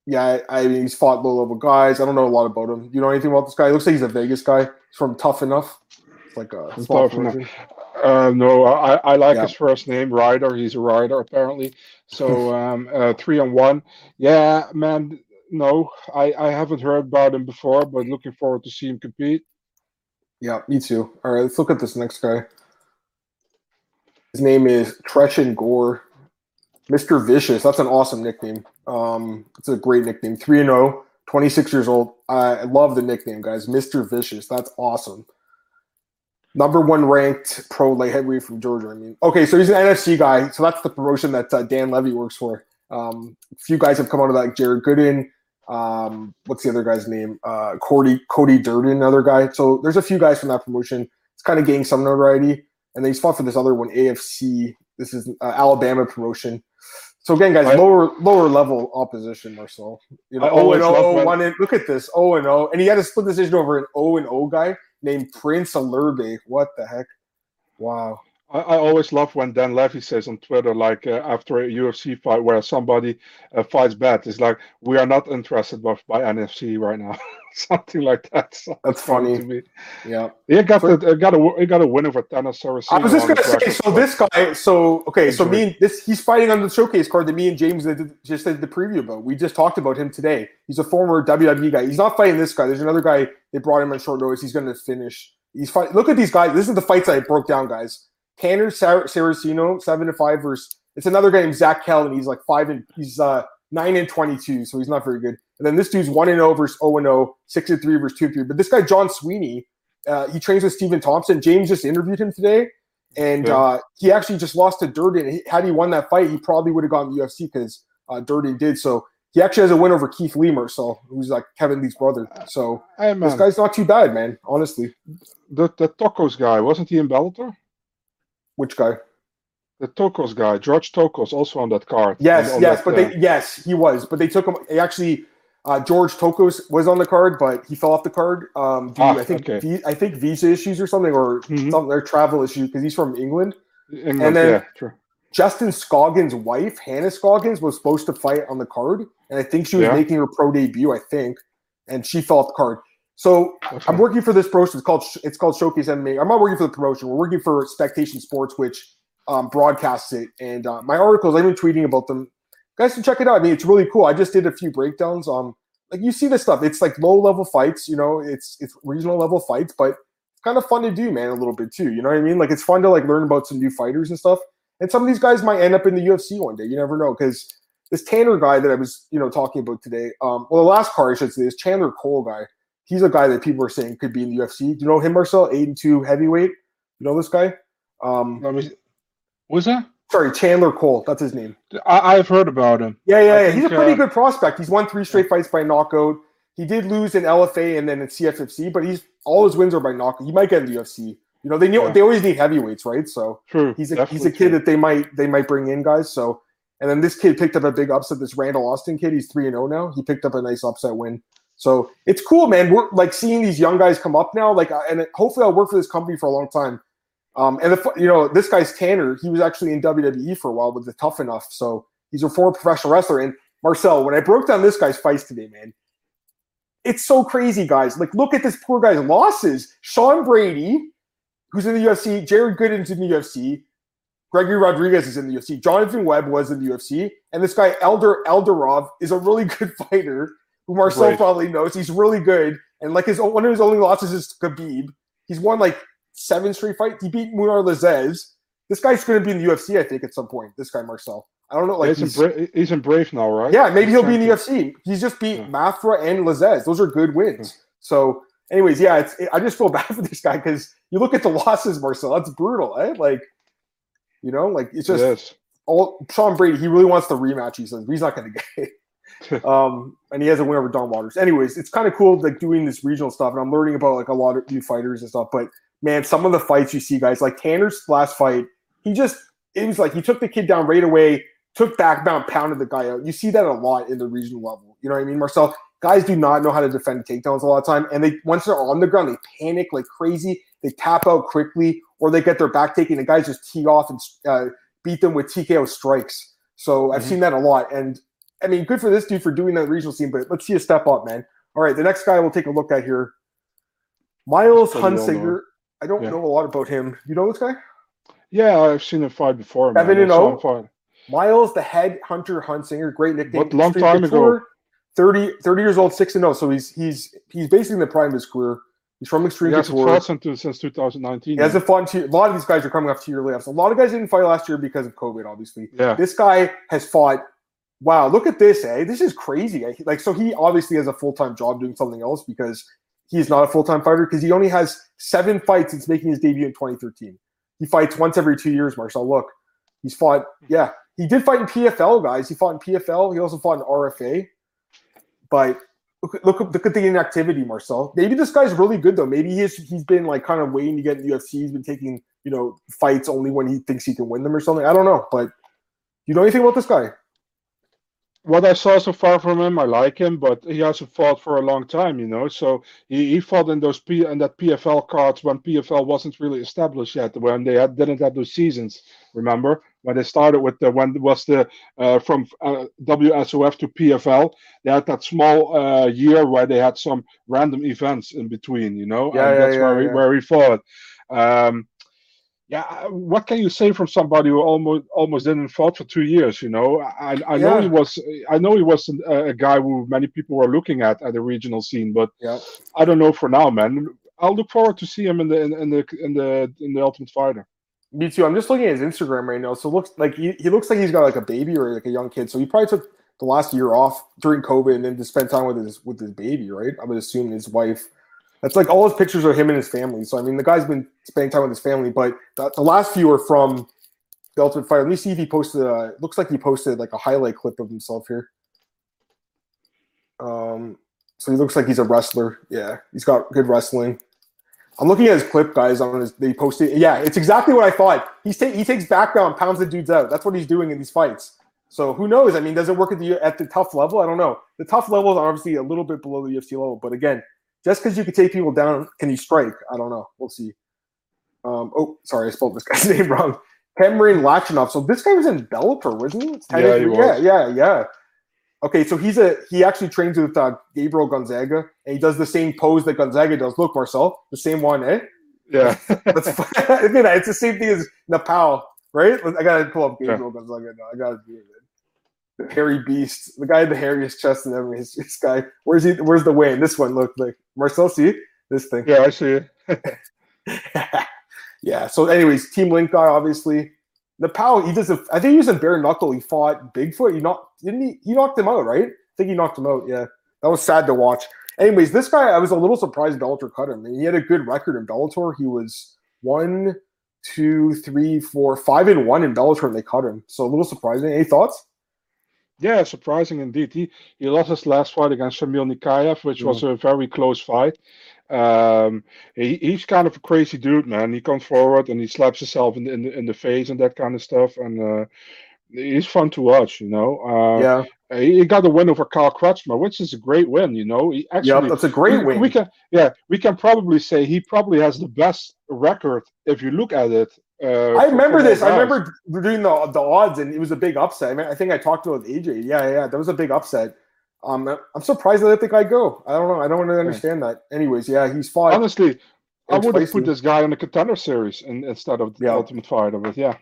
yeah, I, I mean he's fought low level guys. I don't know a lot about him. You know anything about this guy? He looks like he's a Vegas guy. He's from Tough Enough. It's like a small uh, no, I, I like yeah. his first name, Ryder. He's a rider apparently. So um, uh, three on one. Yeah, man. No, I, I haven't heard about him before, but looking forward to see him compete. Yeah, me too. All right, let's look at this next guy. His name is Tresean Gore, Mr. Vicious. That's an awesome nickname. Um, it's a great nickname. 3 and 0, 26 years old. I love the nickname, guys. Mr. Vicious. That's awesome number one ranked pro light heavyweight from Georgia. I mean, okay, so he's an NFC guy, so that's the promotion that uh, Dan Levy works for. Um, a few guys have come out of that, Jared Gooden. Um, what's the other guy's name? Uh, Cody Cody Durden, another guy. So there's a few guys from that promotion. It's kind of gaining some notoriety, and then he's fought for this other one, AFC. This is uh, Alabama promotion. So again, guys, lower lower level opposition, Marcel. You know, oh and oh, one in, look at this, oh and oh, and he had a split decision over an O and O guy named Prince Alerbe. What the heck? Wow. I, I, always love when Dan Levy says on Twitter, like uh, after a UFC fight where somebody uh, fights bad, it's like we are not interested by, by NFC right now, something like that. So That's funny. To me. Yeah, he got so, the, got a he got a win over Thanos I was just gonna say, so this guy, so okay, so me and this he's fighting on the showcase card that me and James did, just did the preview about. We just talked about him today. He's a former WWE guy. He's not fighting this guy. There's another guy they brought him on short notice. He's going to finish. He's fight. Look at these guys. This is the fights I broke down, guys. Tanner Sar- Saraceno, seven to five versus it's another guy named Zach Kell, and he's like five and he's uh nine and twenty two, so he's not very good. And then this dude's one and zero oh versus zero and zero, oh, six and three versus two and three. But this guy John Sweeney, uh, he trains with Stephen Thompson. James just interviewed him today, and yeah. uh, he actually just lost to Durden. Had he won that fight, he probably would have gone to the UFC because uh, Durden did. So he actually has a win over Keith Lemer, so who's like Kevin Lee's brother. So hey, this guy's not too bad, man. Honestly, the the Tokkos guy wasn't he in Bellator? Which guy? The Tokkos guy, George Tokkos, also on that card. Yes, on, yes, that, but they yes he was, but they took him. He actually, uh, George Tokkos was on the card, but he fell off the card. Um, due, ah, I think okay. v, I think visa issues or something, or mm-hmm. some their travel issue because he's from England. England, and then, yeah, true. Justin Scoggins' wife, Hannah Scoggins, was supposed to fight on the card, and I think she was Yeah. making her pro debut. I think, and she fell off the card. So Okay. I'm working for this promotion. It's called it's called Showcase MMA. I'm not working for the promotion. We're working for Spectation Sports, which um, broadcasts it. And uh, my articles, I've been tweeting about them. Guys, can check it out. I mean, it's really cool. I just did a few breakdowns. Um, like you see this stuff. It's like low level fights. You know, it's it's regional level fights, but it's kind of fun to do, man. A little bit too. You know what I mean? Like it's fun to like learn about some new fighters and stuff. And some of these guys might end up in the UFC one day. You never know because this Tanner guy that I was, you know, talking about today. Um, well, the last card I should say is Chandler Cole guy. He's a guy that people are saying could be in the UFC. Do you know him, Marcel? Eight and two heavyweight. You know this guy? Um, Let me. Was that? sorry, Chandler Cole. That's his name. I, I've heard about him. Yeah, yeah, I yeah. He's a pretty uh, good prospect. He's won three straight fights by knockout. He did lose in LFA and then in CFFC, but he's all his wins are by knockout. He might get in the UFC. You know, they know Yeah. they always need heavyweights, right? So True. he's a he's a kid true. that they might they might bring in guys. So and then this kid picked up a big upset. This Randall Austin kid, he's three and zero now. He picked up a nice upset win. So it's cool, man. We're like seeing these young guys come up now. Like, and hopefully, I'll work for this company for a long time. Um, and the, you know, this guy's Tanner. He was actually in WWE for a while with the Tough Enough. So he's a former professional wrestler. And Marcel, when I broke down this guy's fights today, man, it's so crazy, guys. Like, look at this poor guy's losses. Sean Brady, who's in the UFC, Jared Gooden's in the UFC, Gregory Rodriguez is in the UFC, Jonathan Webb was in the UFC, and this guy Eldar Eldarov is a really good fighter who Marcel Right. probably knows. He's really good, and like his one of his only losses is Khabib. He's won like seven straight fights. He beat Mounir Lazzez. This guy's going to be in the UFC, I think, at some point. This guy Marcel. I don't know, like he's, he's, in he's in Brave now, right? yeah, maybe he'll be in the. UFC. He's just beat Yeah. Mafra and Lazzez. Those are good wins. So, anyways, yeah, it's I just feel bad for this guy because you look at the losses, Marcel. That's brutal, eh? Like, you know, like it's just yes. all Sean Brady. He really wants the rematch. He says he's not going to get it. um, and he has a win over Don Waters. Anyways, it's kind of cool like doing this regional stuff, and I'm learning about like a lot of new fighters and stuff. But man, some of the fights you see, guys, like Tanner's last fight, he just it was like he took the kid down right away, took back down, pounded the guy out. You see that a lot in the regional level. You know what I mean, Marcel? Guys do not know how to defend takedowns a lot of time, and they once they're on the ground, they panic like crazy. They tap out quickly, or they get their back taken, and guys just tee off and uh, beat them with TKO strikes. So I've Mhm. seen that a lot, and I mean, good for this dude for doing that regional scene. But let's see a step up, man. All right, the next guy we'll take a look at here, Miles Hunsinger. I don't Yeah. know a lot about him. You know this guy? Yeah, I've seen him fight before. Man. Seven and saw oh? Miles, the head hunter Hunsinger, great nickname. What, long time ago? Couture, 30, 30 years old, six and zero. So he's he's he's basically in the prime of his career. He's from Extreme He hasn't fought since, since 2019. He hasn't fought. in two- A lot of these guys are coming off two year layoffs. A lot of guys didn't fight last year because of COVID, obviously. yeah. This guy has fought. Wow, look at this, eh? This is crazy. eh? Like, so he obviously has a full time job doing something else because he's not a full time fighter because he only has seven fights since making his debut in 2013. He fights once every two years, Marcel. Look, he's fought. Yeah, he did fight in PFL, guys. He fought in PFL. He also fought in RFA. But look, look, look at the inactivity, Marcel. Maybe this guy's really good though. Maybe he's he's been like kind of waiting to get in the UFC. He's been taking you know fights only when he thinks he can win them or something. I don't know, but you know anything about this guy? What I saw so far from him, I like him, but he hasn't fought for a long time, you know. So he, he fought in those P in that PFL cards when PFL wasn't really established yet, when they had, didn't have those seasons. Remember when they started with the when was the uh, from uh, WSOF to PFL, they had that small uh, year where they had some random events in between, you know. Yeah, and yeah, that's yeah, where he, where he fought. Um, yeah, what can you say from somebody who almost almost didn't fight for two years? You know, I, I know Yeah. he was I know he was a, a guy who many people were looking at at the regional scene, but Yeah. I don't know for now, man. I'll look forward to see him in the in, in the in the in the Ultimate Fighter. Me too. I'm just looking at his Instagram right now. So it looks like he, he looks like he's got like a baby or like a young kid. So he probably took the last year off during COVID and then to spend time with his with his baby, right? I would assume his wife. That's like all his pictures are him and his family. So I mean, the guy's been spending time with his family, but the, the last few are from the Ultimate Fighter. Let me see if he posted. A, looks like he posted like a highlight clip of himself here. Um, so he looks like he's a wrestler. Yeah, he's got good wrestling. I'm looking at his clip, guys. On his, they posted. Yeah, it's exactly what I thought. He's ta- he takes background, pounds the dudes out. That's what he's doing in these fights. So who knows? I mean, does it work at the at the tough level? I don't know. The tough levels are obviously a little bit below the UFC level, but again, just because you can take people down, can you strike? I don't know. We'll see. Um, oh, sorry, I spelled this guy's name wrong. Cameron Lachinov. So this guy was in Bellator, wasn't he? Yeah, he yeah, was. yeah, yeah. Okay, so he's a he actually trains with uh, Gabriel Gonzaga, and he does the same pose that Gonzaga does. Look, Marcel, the same one, eh? Yeah. That's fine. Look at that. It's the same thing as Nepal, right? I gotta pull up Gabriel Gonzaga now. I gotta do it. The hairy beast, the guy with the hairiest chest and everything. This, this guy, where's he? Where's the win? This one, look like Marcel. See this thing. yeah, I see it. yeah. So, anyways, Team Link guy, obviously. Nepal, he does. A, I think he was in bare knuckle. He fought Bigfoot. He knocked, didn't he? He knocked him out, right? I think he knocked him out. Yeah, that was sad to watch. Anyways, this guy, I was a little surprised Bellator cut him. he had a good record in Bellator. He was one, two, three, four, five, and one in Bellator, and they cut him. So a little surprising. Any thoughts? Yeah, surprising indeed. He he lost his last fight against Shamil Nikaev, which was a very close fight. Um, he, he's kind of a crazy dude, man. He comes forward and he slaps himself in the, in the, in the face and that kind of stuff, and uh, he's fun to watch. You know. Uh, yeah. He he got a win over Carl Kretschmer, which is a great win. You know. He actually, Yep, that's a great we, win. we can yeah we can probably say he probably has the best record if you look at it. Uh, I remember this. all I remember doing the the odds, and it was a big upset. I, mean, I think I talked to it with AJ. Yeah, yeah, that was a big upset. Um, I'm surprised they let the guy go. I don't know. I don't really understand that. Anyways, yeah, he's fought. Honestly, I would have spicy. put this guy on the contender series in, instead of the Yeah. Ultimate Fighter. But yeah,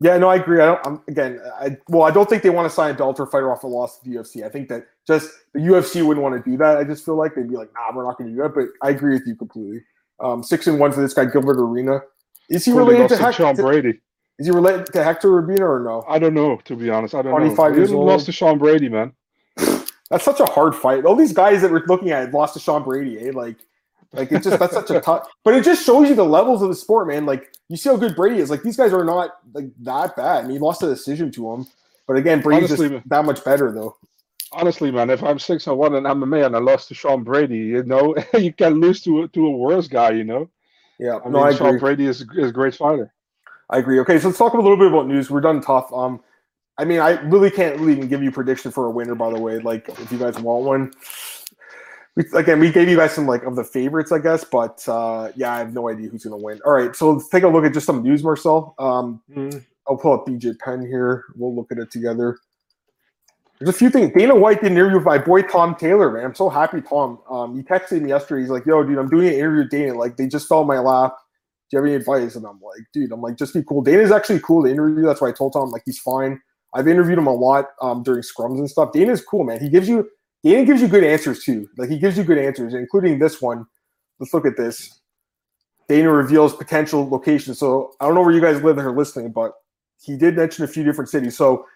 Yeah, no, I agree. I don't. I'm, again, I well, I don't think they want to sign a Bellator fighter off a loss to the UFC. I think that just the UFC wouldn't want to do that. I just feel like they'd be like, nah, we're not going to do that. But I agree with you completely. Um, six and one for this guy, Gilbert Urbina. Is he related to, lost to Hec- Sean Brady. Is he related to Hector Urbina or no? I don't know, to be honest. I don't 25 know. He years old. lost to Sean Brady, man. That's such a hard fight. All these guys that we're looking at lost to Sean Brady, eh? Like, like it's just that's such a tough. But it just shows you the levels of the sport, man. Like you see how good Brady is. Like these guys are not like that bad. I mean, he lost a decision to him, but again, Brady's Honestly, just that much better though. Honestly, man, if I'm six and one in MMA and I lost to Sean Brady, you know, you can lose to to a worse guy, you know. Yeah, I no, mean, I Sean agree. Brady is, is a great fighter. I agree. Okay, so let's talk a little bit about news. We're done tough. Um, I mean, I really can't really even give you a prediction for a winner. By the way, like if you guys want one, we, again, we gave you guys some like of the favorites, I guess. But uh, yeah, I have no idea who's going to win. All right, so let's take a look at just some news, Marcel. Um, Mm. I'll pull up BJ Penn here. We'll look at it together. There's a few things. Dana White did an interview with my boy Tom Taylor, man. I'm so happy, Tom. Um, he texted me yesterday. He's like, "Yo, dude, I'm doing an interview with Dana. Like, they just fell in my lap. Do you have any advice?" And I'm like, "Dude, I'm like, just be cool. Dana's actually cool to interview. That's why I told Tom like he's fine. I've interviewed him a lot um, during scrums and stuff. Dana's cool, man. He gives you Dana gives you good answers too. Like he gives you good answers, including this one. Let's look at this. Dana reveals potential locations. So I don't know where you guys live that are listening, but he did mention a few different cities. So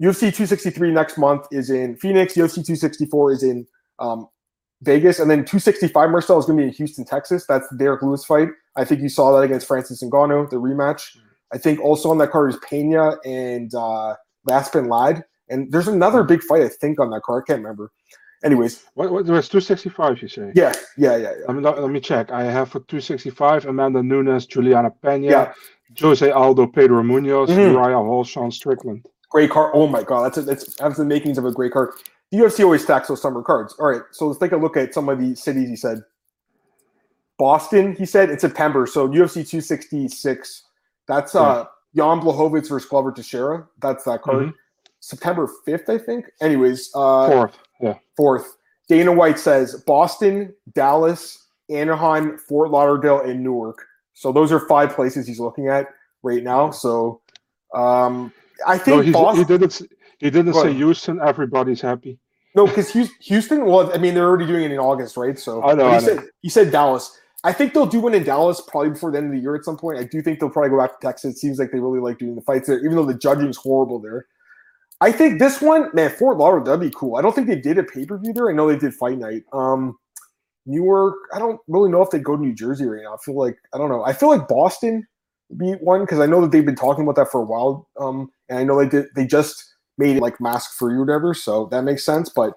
UFC 263 next month is in Phoenix. UFC 264 is in um, Vegas, and then 265 Marcel is going to be in Houston, Texas. That's the Derrick Lewis fight. I think you saw that against Francis Ngannou, the rematch. I think also on that card is Pena and uh, Lad, and there's another big fight I think on that card. I can't remember. Anyways, What, what, there was 265, you say? yeah, yeah, yeah, yeah. Let me, let me check. I have for 265 Amanda Nunes, Juliana Pena, Yeah. Jose Aldo, Pedro Munhoz, Mhm. Uriah Hall, Sean Strickland. Great card. Oh my god, that's a, that's has the makings of a great card. The UFC always stacks those summer cards. All right, so let's take a look at some of the cities he said. Boston, he said in September. So UFC 266. That's uh Jan Blachowicz versus Glover Teixeira. That's that card. Mhm. September 5th, I think. Anyways, uh Fourth. Yeah. fourth. Dana White says Boston, Dallas, Anaheim, Fort Lauderdale, and Newark. So those are five places he's looking at right now. So um I think No, Boston he didn't. He didn't say. Houston. Everybody's happy. No, because Houston. Well, I mean, they're already doing it in August, right? So I know, He I know. said he said Dallas. I think they'll do one in Dallas probably before the end of the year at some point. I do think they'll probably go back to Texas. It seems like they really like doing the fights there, even though the judging's horrible there. I think this one, man, Fort Lauderdale, that'd be cool. I don't think they did a pay per view there. I know they did Fight Night. Um, Newark, I don't really know if they go to New Jersey right now. I feel like I don't know. I feel like Boston would be one because I know that they've been talking about that for a while. Um, and I know they did. They just made it like mask free or whatever, so that makes sense. But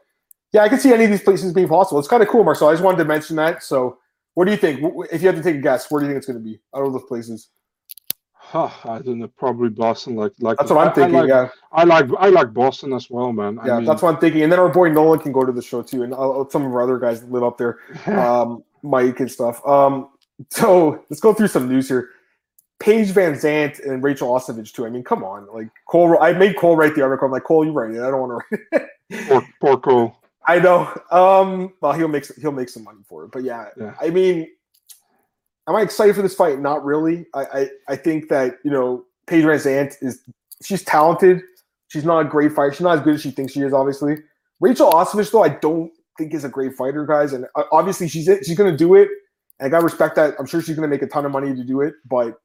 yeah, I can see any of these places being possible. It's kind of cool, Marcel. I just wanted to mention that. So, what do you think? If you had to take a guess, where do you think it's going to be out of those places? Huh, I don't know. Probably Boston. Like, like That's what I'm thinking. I like, yeah, I like, I like Boston as well, man. I yeah, mean, that's what I'm thinking. And then our boy Nolan can go to the show too, and uh, some of our other guys live up there, um, Mike and stuff. Um, so let's go through some news here. Paige VanZant and Rachel Ostovich too. I mean, come on, like Cole. I made Cole write the article. I'm like Cole, you write it. I don't want to. write poor, poor Cole. I know. Um, well, he'll make he'll make some money for it, but yeah, Yeah. I mean, am I excited for this fight? Not really. I I, I think that you know Paige VanZant is she's talented. She's not a great fighter. She's not as good as she thinks she is. Obviously, Rachel Ostovich though I don't think is a great fighter, guys. And uh, obviously she's it. she's going to do it. And I got to respect that. I'm sure she's going to make a ton of money to do it, but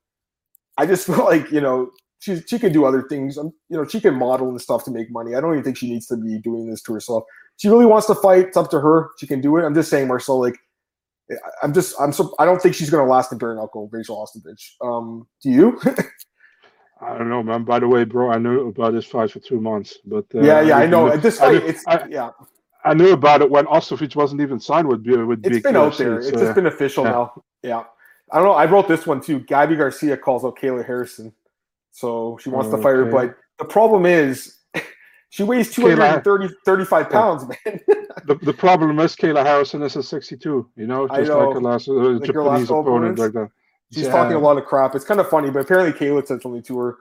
I just feel like you know she she can do other things. Um, you know she can model and stuff to make money. I don't even think she needs to be doing this to herself. She really wants to fight. It's up to her. She can do it. I'm just saying, Marcel. Like I- I'm just I'm so I don't think she's going to last in bare knuckle, Rachel Ostovich. Um, do you? I don't know, man. By the way, bro, I knew about this fight for two months, but uh, yeah, yeah, I didn't know. At this fight, it's I- yeah, I knew about it when Ostovich wasn't even signed with with it's been out there. It's just been official yeah. now. Yeah, I don't know. I wrote this one too. Gabby Garcia calls out Kayla Harrison, so she wants to fight her. But the problem is, she weighs Kayla- 230, 35 pounds, man. the, the problem is Kayla Harrison is a 62, you know, just know. like her last uh, her last Japanese couple opponent like that. She's Yeah. talking a lot of crap. It's kind of funny, but apparently Kayla said something to her.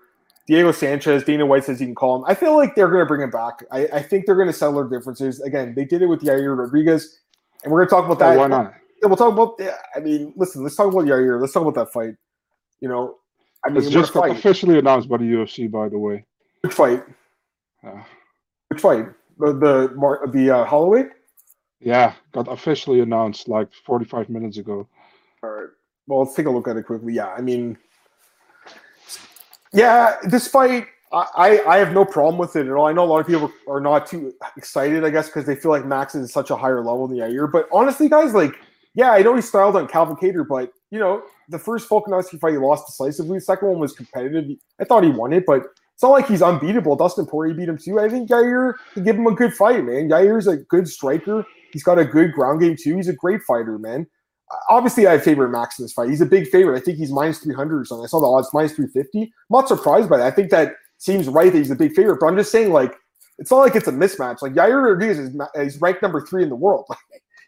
Diego Sanchez, Dana White says you can call him. I feel like they're going to bring him back. I, I think they're going to settle their differences. Again, they did it with Yair Rodriguez, and we're going to talk about Oh, that. why not? Yeah, we'll talk about. Yeah, I mean, listen, let's talk about Yair. Let's talk about that fight. You know, I mean, It's just officially announced by the UFC, by the way. Which fight? Uh, Which fight? The the the uh, Holloway. yeah, got officially announced like 45 minutes ago. All right. Well, let's take a look at it quickly. Yeah, I mean, yeah, this fight, I, I, I have no problem with it at all. I know a lot of people are not too excited, I guess, because they feel like Max is such a higher level than Yair. But honestly, guys, like, yeah, I know he styled on Calvin Kattar, but you know, the first Volkanovski fight he lost decisively. The second one was competitive. I thought he won it, but it's not like he's unbeatable. Dustin Poirier beat him too. I think Yair can give him a good fight, man. Yair's a good striker. He's got a good ground game too. He's a great fighter, man obviously I favor Max in this fight. He's a big favorite. I think he's minus 300 or something. I saw the odds minus 350. I'm not surprised by that. I think that seems right that he's a big favorite, but I'm just saying, like, it's not like it's a mismatch. Like, Yair Rodriguez is he's ranked number three in the world.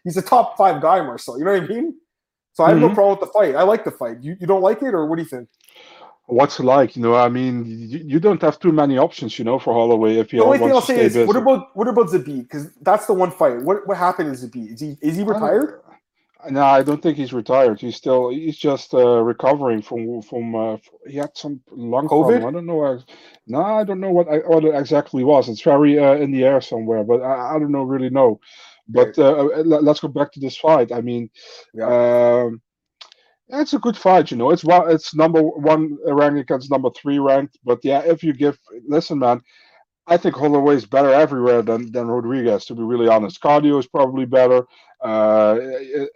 he's a top five guy, Marcel. You know what I mean? So I have no Mhm. problem with the fight. I like the fight. You, you don't like it, or what do you think? What's it like? You know, I mean, you, you don't have too many options, you know, for Holloway if you The only thing I'll say is, busy. what about what about Zabit? Because that's the one fight. What what happened to Zabit? Is he is he retired? No, I don't think he's retired. He's still he's just uh, recovering from from uh, he had some lung COVID? problem. I don't know. ex- No, I don't know what I, what it exactly was. It's very uh, in the air somewhere, but I, I don't know really know. But uh, let, let's go back to this fight. I mean, um, it's a good fight. You know, it's one it's number one ranked against number three ranked. But yeah, if you give listen, man. I think Holloway is better everywhere than, than Rodriguez, to be really honest. Cardio is probably better. Uh,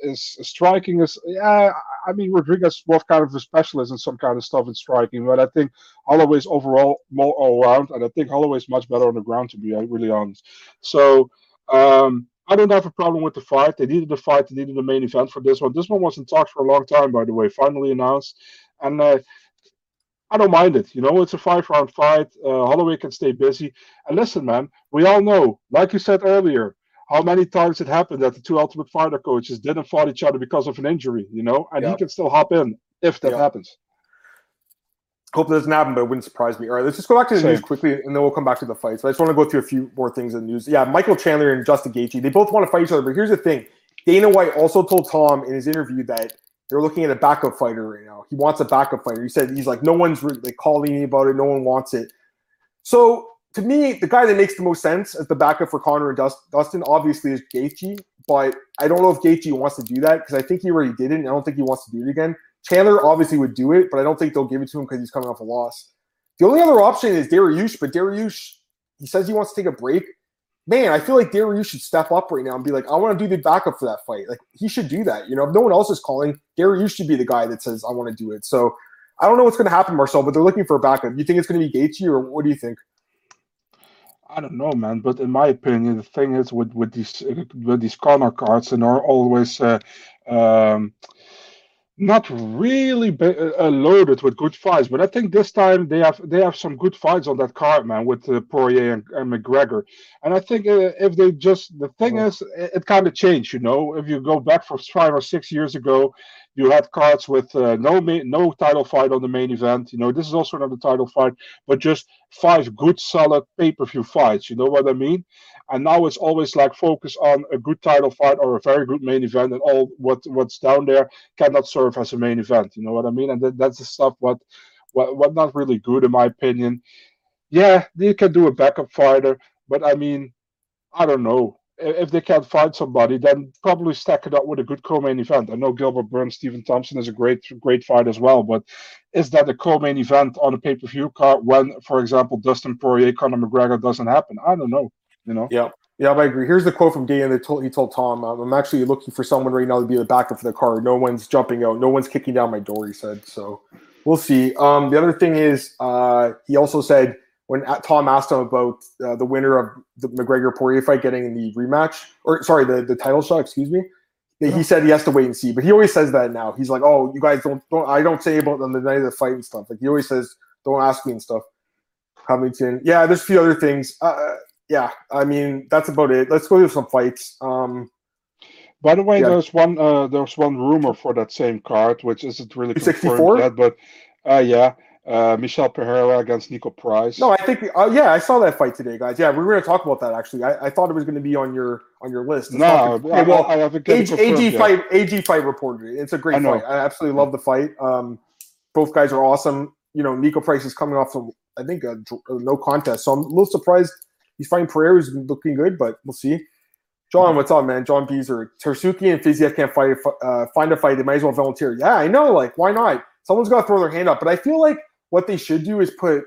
is striking is yeah. I mean Rodriguez was kind of a specialist in some kind of stuff in striking, but I think Holloway's overall more all round, and I think Holloway's much better on the ground to be uh, really honest. So um, I don't have a problem with the fight. They needed the fight. They needed the main event for this one. This one was in talks for a long time, by the way. Finally announced, and uh, I don't mind it. You know, it's a five round fight. Uh, Holloway can stay busy. And listen, man, we all know, like you said earlier, how many times it happened that the two Ultimate Fighter coaches didn't fight each other because of an injury, you know, and he can still hop in if that Yep. happens. Hope that doesn't happen, but it wouldn't surprise me. All right, let's just go back to the Same. news quickly, and then we'll come back to the fights. But I just want to go through a few more things in the news. Yeah, Michael Chandler and Justin Gaethje, they both want to fight each other. But here's the thing: Dana White also told Tom in his interview that they're looking at a backup fighter right now. He wants a backup fighter. He said he's like, no one's really like calling me about it. No one wants it. So to me, the guy that makes the most sense as the backup for Conor and Dustin obviously is Gaethje. But I don't know if Gaethje wants to do that because I think he already did it. And I don't think he wants to do it again. Chandler obviously would do it, but I don't think they'll give it to him because he's coming off a loss. The only other option is Dariush, but Dariush, he says he wants to take a break. Man, I feel like Dariush should step up right now and be like, I want to do the backup for that fight. Like he should do that. You know, if no one else is calling, Dariush should be the guy that says I want to do it. So I don't know what's going to happen, Marcel, but they're looking for a backup. You think it's going to be Gaethje, or what do you think? I don't know, man. But in my opinion, the thing is with with these with these corner cards, and are always uh, um, not really uh, loaded with good fights. But I think this time they have they have some good fights on that card, man, with uh, Poirier and, and McGregor. And I think uh, if they just the thing is, it, it kind of changed. You know, if you go back for five or six years ago, You had cards with uh, no no title fight on the main event. You know, this is also not a title fight, but just five good, solid pay per view fights. You know what I mean? And now it's always like focus on a good title fight or a very good main event, and all what what's down there cannot serve as a main event. You know what I mean? And that, that's the stuff what what what not really good in my opinion. Yeah, you can do a backup fighter, but I mean, I don't know if they can't find somebody, then probably stack it up with a good co-main event. I know Gilbert Burns, Stephen Thompson is a great, great fight as well, but is that a co-main event on a pay-per-view card when, for example, Dustin Poirier, Conor McGregor doesn't happen? I don't know. You know. Yeah. Yeah, I agree. Here's the quote from Dan that told, he told Tom, um, "I'm actually looking for someone right now to be the backup for the card. No one's jumping out. No one's kicking down my door." He said. So we'll see. Um, the other thing is, uh, he also said when Tom asked him about uh, the winner of the McGregor Poirier fight getting the rematch, or sorry, the, the title shot, excuse me, he said he has to wait and see. But he always says that now. He's like, "Oh, you guys don't don't I don't say about on the night of the fight and stuff." Like he always says, "Don't ask me and stuff." Covington, yeah. There's a few other things. Uh, yeah, I mean that's about it. Let's go to some fights. Um, By the way, yeah. there's one uh, there's one rumor for that same card, which isn't really confirmed yet, but uh, yeah, uh, Michel Pereira against Niko Price. No, I think uh, yeah, I saw that fight today, guys. Yeah, we were going to talk about that actually. I, I thought it was going to be on your on your list. no, I, well, I have AG, AG fight AG fight reported. It's a great I fight. I absolutely love the fight. Um, both guys are awesome. You know, Niko Price is coming off from I think a, a no contest, so I'm a little surprised he's fighting Pereira, who's looking good, but we'll see. John, what's up, man? John Beezer, Tersuki and Fiziev can't fight. Uh, find a fight. They might as well volunteer. Yeah, I know. Like, why not? Someone's got to throw their hand up. But I feel like what they should do is put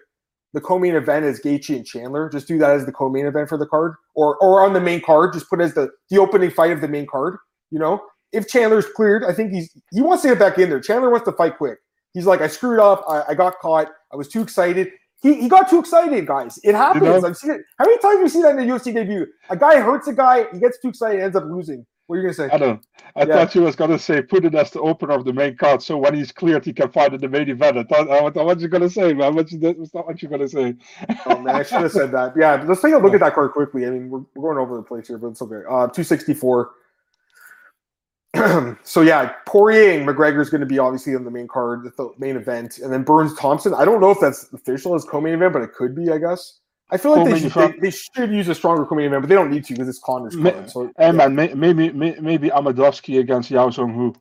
the co-main event as Gaethje and Chandler. Just do that as the co-main event for the card, or or on the main card. Just put as the the opening fight of the main card. You know, if Chandler's cleared, I think he's he wants to get back in there. Chandler wants to fight quick. He's like, I screwed up. I, I got caught. I was too excited. He, he got too excited, guys. It happens. You know? I've seen it. How many times have you seen that in the UFC debut? A guy hurts a guy, he gets too excited, ends up losing. What are you gonna say? I don't. I yeah. thought you was gonna say put it as the opener of the main card, so when he's cleared, he can fight in the main event. I thought, I thought what you gonna say, man? What you, that's not what you're gonna say. oh man, I should have said that. Yeah, let's take a look at that card quickly. I mean, we're, we're going over the place here, but it's okay. Uh, two sixty four. so yeah, Poirier and McGregor is going to be obviously on the main card, the main event, and then Burns Thompson. I don't know if that's official as co-main event, but it could be, I guess. I feel like they should, they, they, should use a stronger co-main event, but they don't need to because it's Conor's card. So, hey, yeah. man, maybe maybe, maybe Amedovski against Yaozong Hu.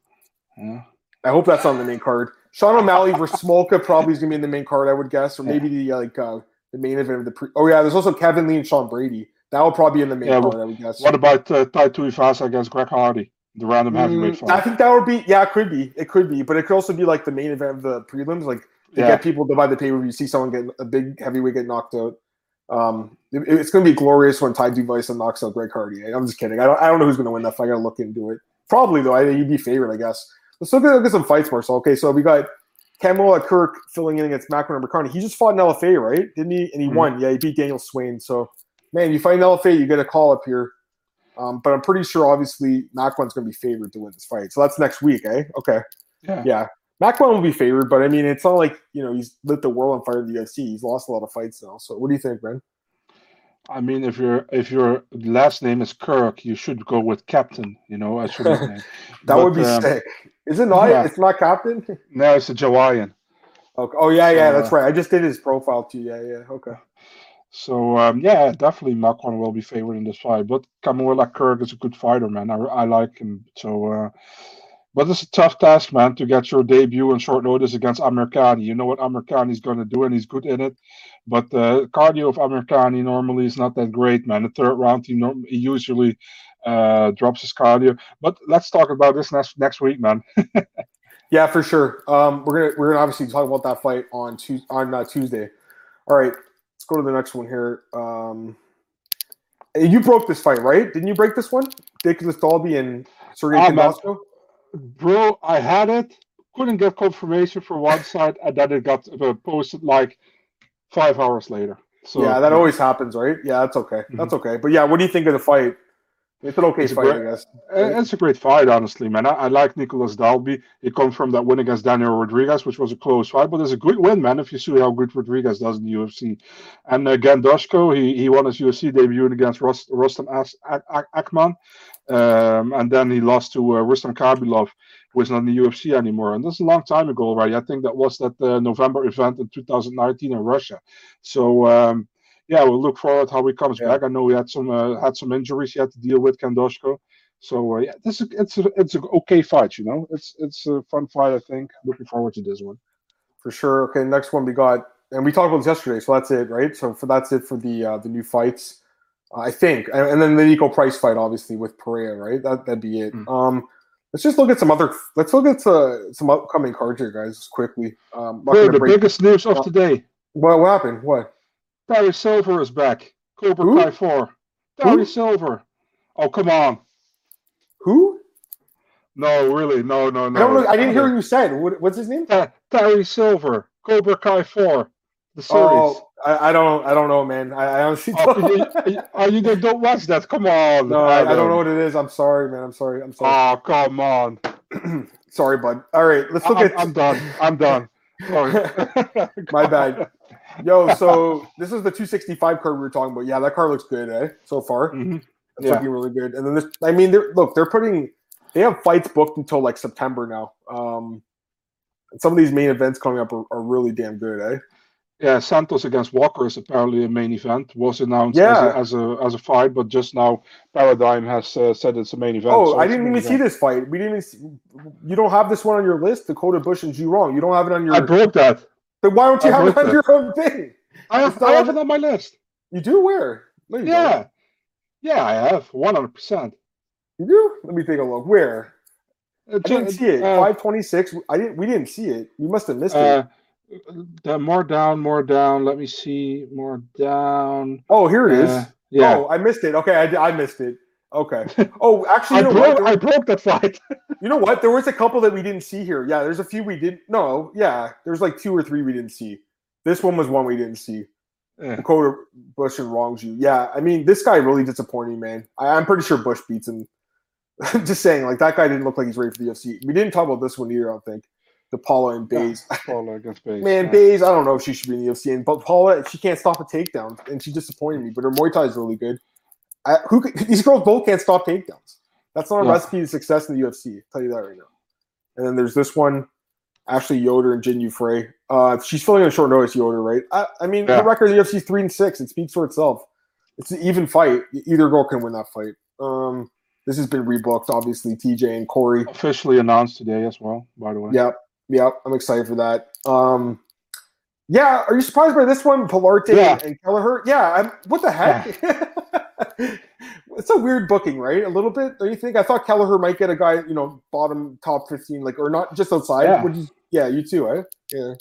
Yeah. I hope that's on the main card. Sean O'Malley versus Smolka probably is going to be in the main card, I would guess, or maybe the like uh, the main event of the pre. Oh yeah, there's also Kevin Lee and Sean Brady. That will probably be in the main yeah, card, I would guess. What about uh, Tai Tuivasa against Greg Hardy? The random mm, heavyweight fight. I think that would be yeah, it could be. It could be, but it could also be like the main event of the prelims. Like to yeah. get people to buy the pay per view, see someone get a big heavyweight get knocked out. Um, it, it's going to be glorious when Tai Tuivasa knocks out Greg Hardy. I'm just kidding. I don't, I don't know who's going to win that fight. I got to look into it. Probably though. I think he'd be favored, I guess. Let's look at, look at some fights, Marcel. Okay, so we got Kamuela Kirk filling in against Makwan Amirkhani. He just fought in LFA, right? Didn't he? And he mm-hmm. won. Yeah, he beat Daniel Swain. So, man, you fight in LFA, you get a call up here. Um, but I'm pretty sure, obviously, Makwan's going to be favored to win this fight. So that's next week, eh? Okay. Yeah. Yeah. Makwan will be favored, but I mean, it's not like you know he's lit the world on fire in the UFC. He's lost a lot of fights now. So, what do you think, Brent? I mean, if your if your last name is Kirk, you should go with Captain. You know, as your that but, would be um, sick. Is it not? Yeah. It's not Captain. No, it's a Jawaiian. Okay. Oh yeah, yeah, uh, that's right. I just did his profile too. Yeah, yeah. Okay. So um, yeah, definitely Makwan will be favored in this fight. But Kamuela Kirk is a good fighter, man. I, I like him. So, uh, but it's a tough task, man, to get your debut on short notice against Amirkhani. You know what Amirkhani is going to do, and he's good in it. But the uh, cardio of Amirkhani normally is not that great, man. The third round, he, norm- he usually uh, drops his cardio. But let's talk about this next next week, man. yeah, for sure. Um, we're gonna we're gonna obviously talk about that fight on Tuesday, on uh, Tuesday. All right, let's go to the next one here. Um, you broke this fight, right? Didn't you break this one? Nicolas Dalby and Sergey oh, Bro, I had it. Couldn't get confirmation for one side, and then it got posted like five hours later. So yeah, that always happens, right? Yeah, that's okay. Mm-hmm. That's okay. But yeah, what do you think of the fight? It's an okay it's fight, great, I guess. It's a great fight, honestly, man. I, I like Nicolas Dalby. He comes from that win against Daniel Rodriguez, which was a close fight, but it's a good win, man. If you see how good Rodriguez does in the UFC, and uh, Khandozhko, he he won his UFC debut against Rost, Rostam As, Ak, Akman, um, and then he lost to uh, Rustam Khabilov who is not in the UFC anymore. And this is a long time ago already. I think that was that uh, November event in 2019 in Russia. So um, yeah, we'll look forward to how he comes Yeah. back. I know he had some uh, had some injuries he had to deal with Khandozhko. So uh, yeah, this is it's a, it's an okay fight. You know, it's it's a fun fight. I think. Looking forward to this one. for sure. Okay, next one we got, and we talked about this yesterday, so that's it, right? So for that's it for the uh, the new fights, uh, I think, and, and then the Niko Price fight, obviously with Pereira, right? That that'd be it. Mm. Um, let's just look at some other. Let's look at uh, some upcoming cards here, guys, quickly. Um, the break- biggest news of Oh. today: what, what happened? What? Barry Silver is back. Cobra Who? Kai Four. Barry Who? Silver. Oh come on! Who? No, really, no, no, no. I don't know. I didn't hear what you said. What, what's his name? Terry Silver, Cobra Kai Four, the oh, series. Oh, I, I don't. I don't know, man. I, I honestly Oh, don't. you, you, oh, you don't- don't watch that? Come on. no, I, I don't know what it is. I'm sorry, man. I'm sorry. I'm sorry. Oh, come on. sorry, bud. All right, let's look I'm, at. I'm done. I'm done. Sorry. My bad. Yo, so this is the 265 card we were talking about. Yeah, that card looks good, eh? So far, Mhm. it's Yeah. looking really good. And then this, I mean, they're look, they're putting, they have fights booked until like September now. Um, some of these main events coming up are, are really damn good, eh? Yeah, Santos against Walker is apparently a main event. Was announced Yeah. as, a, as a as a fight, but just now Paradigm has uh, said it's a main event. Oh, so I didn't even see this fight. We didn't. Even see, you don't have this one on your list, Dakota Bunch and G Wrong. You don't have it on your. I broke that. Then why don't you I have it on your own thing? I have, I have it on my list. You do where? You Yeah. Yeah, I have. 100%. You do. Let me take a look. Where? Uh, I didn't see it. uh, Five twenty six. I didn't. We didn't see it. You must have missed it. Uh, the more down, more down. Let me see. More down. Oh, here it is. Uh, yeah. Oh, I missed it. Okay, I, I missed it. Okay. Oh, actually, I, you know broke, what? I broke that fight. you know what? There was a couple that we didn't see here. Yeah, there's a few we didn't. No, yeah, there's like two or three we didn't see. This one was one we didn't see. Yeah. Dakota Bunch and wrongs you. Yeah, I mean, this guy really disappointing, man. I, I'm pretty sure Bunch beats him. Just saying, like that guy didn't look like he's ready for the UFC. We didn't talk about this one either. I don't think. The Paula and Bays. Paula against Bays. Man, yeah. Bays, I don't know if she should be in the UFC, and but Paula, she can't stop a takedown, and she disappointed me. But her Muay Thai is really good. I, who could- these girls both can't stop takedowns. That's not a Yeah. recipe to success in the UFC. I'll tell you that right now. And then there's this one, Ashley Yoder and Jin Frey. Uh, she's filling in short notice, Yoder, right? I, I mean, Yeah. the record in the UFC is three and six. It speaks for itself. It's an even fight. Either girl can win that fight. Um, this has been rebooked, obviously. TJ and Corey. Officially announced today as well, by the way. Yep, yep. I'm excited for that. Um, yeah, are you surprised by this one, Pilarte Yeah. and Kelleher? Yeah, I'm, what the heck? it's a weird booking, right? A little bit, don't you think? I thought Kelleher might get a guy, you know, bottom top 15, like, or not just outside. Yeah. You, yeah, you too, eh? Yeah.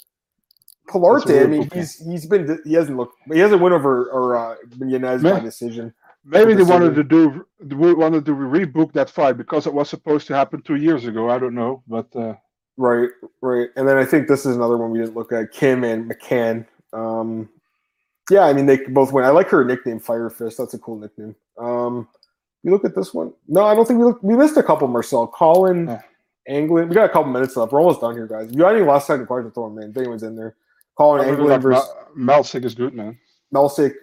Pilarte, I mean, booking. he's he's been he hasn't looked he hasn't won over or uh, Yanez by decision. Maybe they wanted to do they wanted to rebook that fight because it was supposed to happen two years ago. I don't know, but uh, Right, right. And then I think this is another one we didn't look at. Kim and McCann. Um, yeah, I mean they both win. I like her nickname, Fire Fist. That's a cool nickname. Um, you look at this one. No, I don't think we look, we missed a couple. Marcel, Colin, Yeah. Anglin. We got a couple minutes left. We're almost done here, guys. If you got any last second questions, throw them in. If anyone's in there, Colin I Anglin versus Mel- Melsik is good, man. Melsik.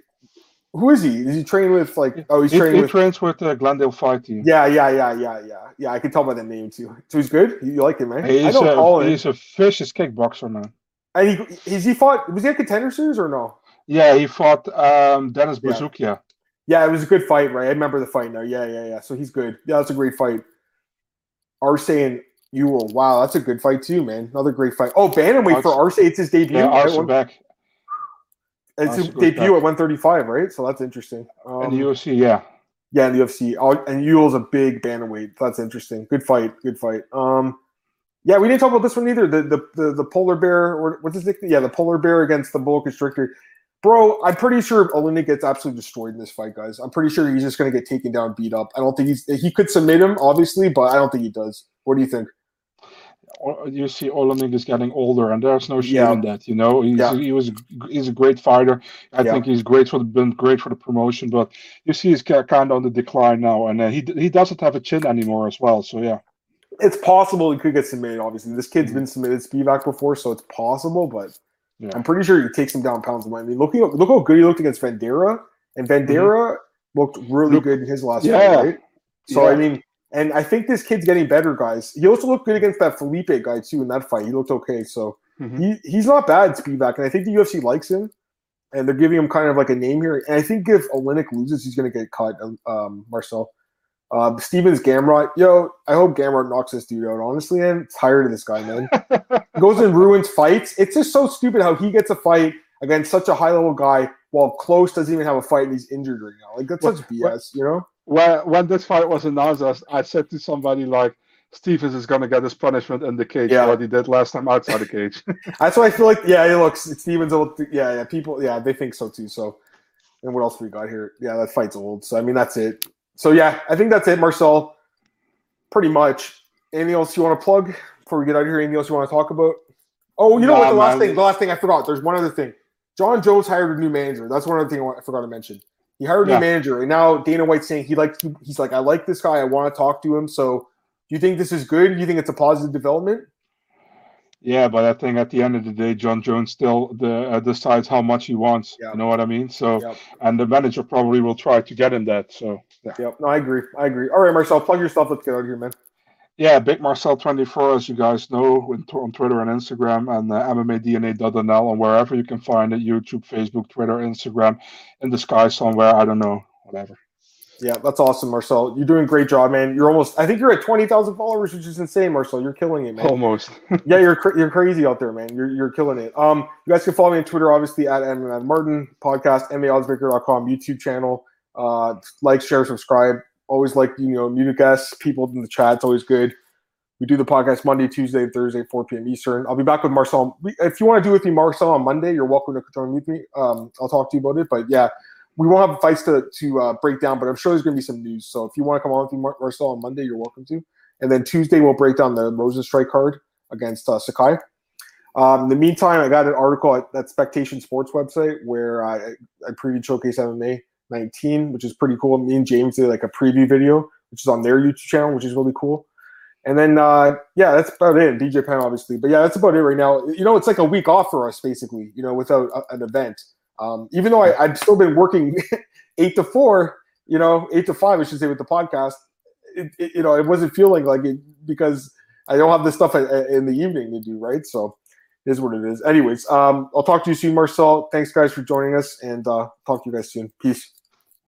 Who is he? Is he trained with like? Oh, he's He, training he with. trains with the Glendale Fight Team. Yeah, yeah, yeah, yeah, yeah, yeah. I can tell by the name too. So he's good. You like him, man? I He's know a, Colin. he's a vicious kickboxer, man. And he is he fought? Was he a contender series or no? Yeah, he fought um, Dennis Yeah. Buzukja. Yeah, it was a good fight, right? I remember the fight now. Yeah, yeah, yeah. So he's good. Yeah, that's a great fight. Arce and Ewell. Wow, that's a good fight too, man. Another great fight. Oh, bantamweight for Arce. It's his debut. Yeah, right? Arce One- back It's Arce his debut back. at 135, right? So that's interesting. Um, in the UFC. Yeah, yeah, in the UFC. Oh, and Ewell's a big bantamweight. That's interesting. Good fight. Good fight. Um, yeah, we didn't talk about this one either. The the the, the polar bear or what's his nickname? Yeah, the polar bear against the bull constrictor. Bro, I'm pretty sure Oleinik gets absolutely destroyed in this fight, guys. I'm pretty sure he's just going to get taken down, beat up. I don't think he's he could submit him, obviously, but I don't think he does. What do you think? You see, Oleinik is getting older, and there's no shame Yeah. in that. You know, he's, Yeah. he was he's a great fighter. I Yeah. think he's great for the been great for the promotion, but you see, he's kind of on the decline now, and uh, he he doesn't have a chin anymore as well. So yeah, It's possible he could get submitted. Obviously, this kid's Mhm. been submitted Spivak before, so it's possible. But Yeah. I'm pretty sure he takes him down pounds away. I mean, look look how good he looked against Vanderaa, and Vanderaa looked really Mm-hmm. Look- good in his last Yeah. fight. Right? So I mean, And I think this kid's getting better, guys. He also looked good against that Felipe guy too in that fight. He looked okay, so mm-hmm. he he's not bad, Spivak, and I think the UFC likes him, and they're giving him kind of like a name here. And I think if Oleinik loses, he's going to get cut. Um, Marcel. Uh, Stephens Gamrot, yo, I hope Gamrot knocks this dude out. Honestly, I'm tired of this guy, man. Goes and ruins fights. It's just so stupid how he gets a fight against such a high level guy while Klose doesn't even have a fight and he's injured right now. Like that's such BS, you know? When when this fight was announced, I said to somebody like, Stephens is going to get his punishment in the cage, yeah. what he did last time outside the cage. That's why I feel like, yeah, he looks Stephens. Old, yeah, yeah, people, yeah, they think so too. So, and what else we got here? Yeah, that fight's old. So I mean, that's it. So yeah, I think that's it, Marcel. Pretty much. Anything else you want to plug before we get out of here? Anything else you want to talk about? Oh, you know nah, what? The last man. thing, the last thing I forgot. There's one other thing. Jon Jones hired a new manager. That's one other thing I forgot to mention. He hired a yeah. new manager, and now Dana White's saying he likes. He's like, I like this guy. I want to talk to him. So, do you think this is good? Do you think it's a positive development? Yeah, but I think at the end of the day, Jon Jones still the, uh, decides how much he wants. Yep. You know what I mean? So, yep. and the manager probably will try to get him that. So, yeah. Yep. No, I agree. I agree. All right, Marcel, plug yourself. Let's get out of here, man. Yeah, Big Marcel 24, as you guys know, on Twitter and Instagram, and uh, MMADNA.nl, and wherever you can find it YouTube, Facebook, Twitter, Instagram, in the sky somewhere. I don't know, whatever. Yeah, that's awesome, Marcel. You're doing a great job, man. You're almost, I think you're at 20,000 followers, which is insane, Marcel. You're killing it, man. Almost. yeah, you're you're crazy out there, man. You're, you're killing it. Um, You guys can follow me on Twitter, obviously, at MMA Martin, podcast, MAOddsbreaker.com, YouTube channel. Uh, like, share, subscribe. Always like, you know, new guests, people in the chat. It's always good. We do the podcast Monday, Tuesday, Thursday, 4 p.m. Eastern. I'll be back with Marcel. If you want to do with me, Marcel, on Monday, you're welcome to join with me. Um, I'll talk to you about it. But yeah, we won't have fights to to uh, break down, but I'm sure there's going to be some news. So if you want to come on with me, Marcel, on Monday, you're welcome to. And then Tuesday, we'll break down the Rozenstruik card against uh, Sakai. Um, in the meantime, I got an article at that Spectation Sports website where I, I previewed Showcase MMA 19, which is pretty cool. Me and James did like a preview video, which is on their YouTube channel, which is really cool. And then, uh, yeah, that's about it. BJ Penn, obviously. But yeah, that's about it right now. You know, it's like a week off for us, basically, you know, without a, an event. Um, even though I, I've still been working eight to four, you know, eight to five, I should say, with the podcast. It, it, you know, it wasn't feeling like it because I don't have this stuff in the evening to do, right? So it is what it is. Anyways, um, I'll talk to you soon, Marcel. Thanks, guys, for joining us, and uh, talk to you guys soon. Peace.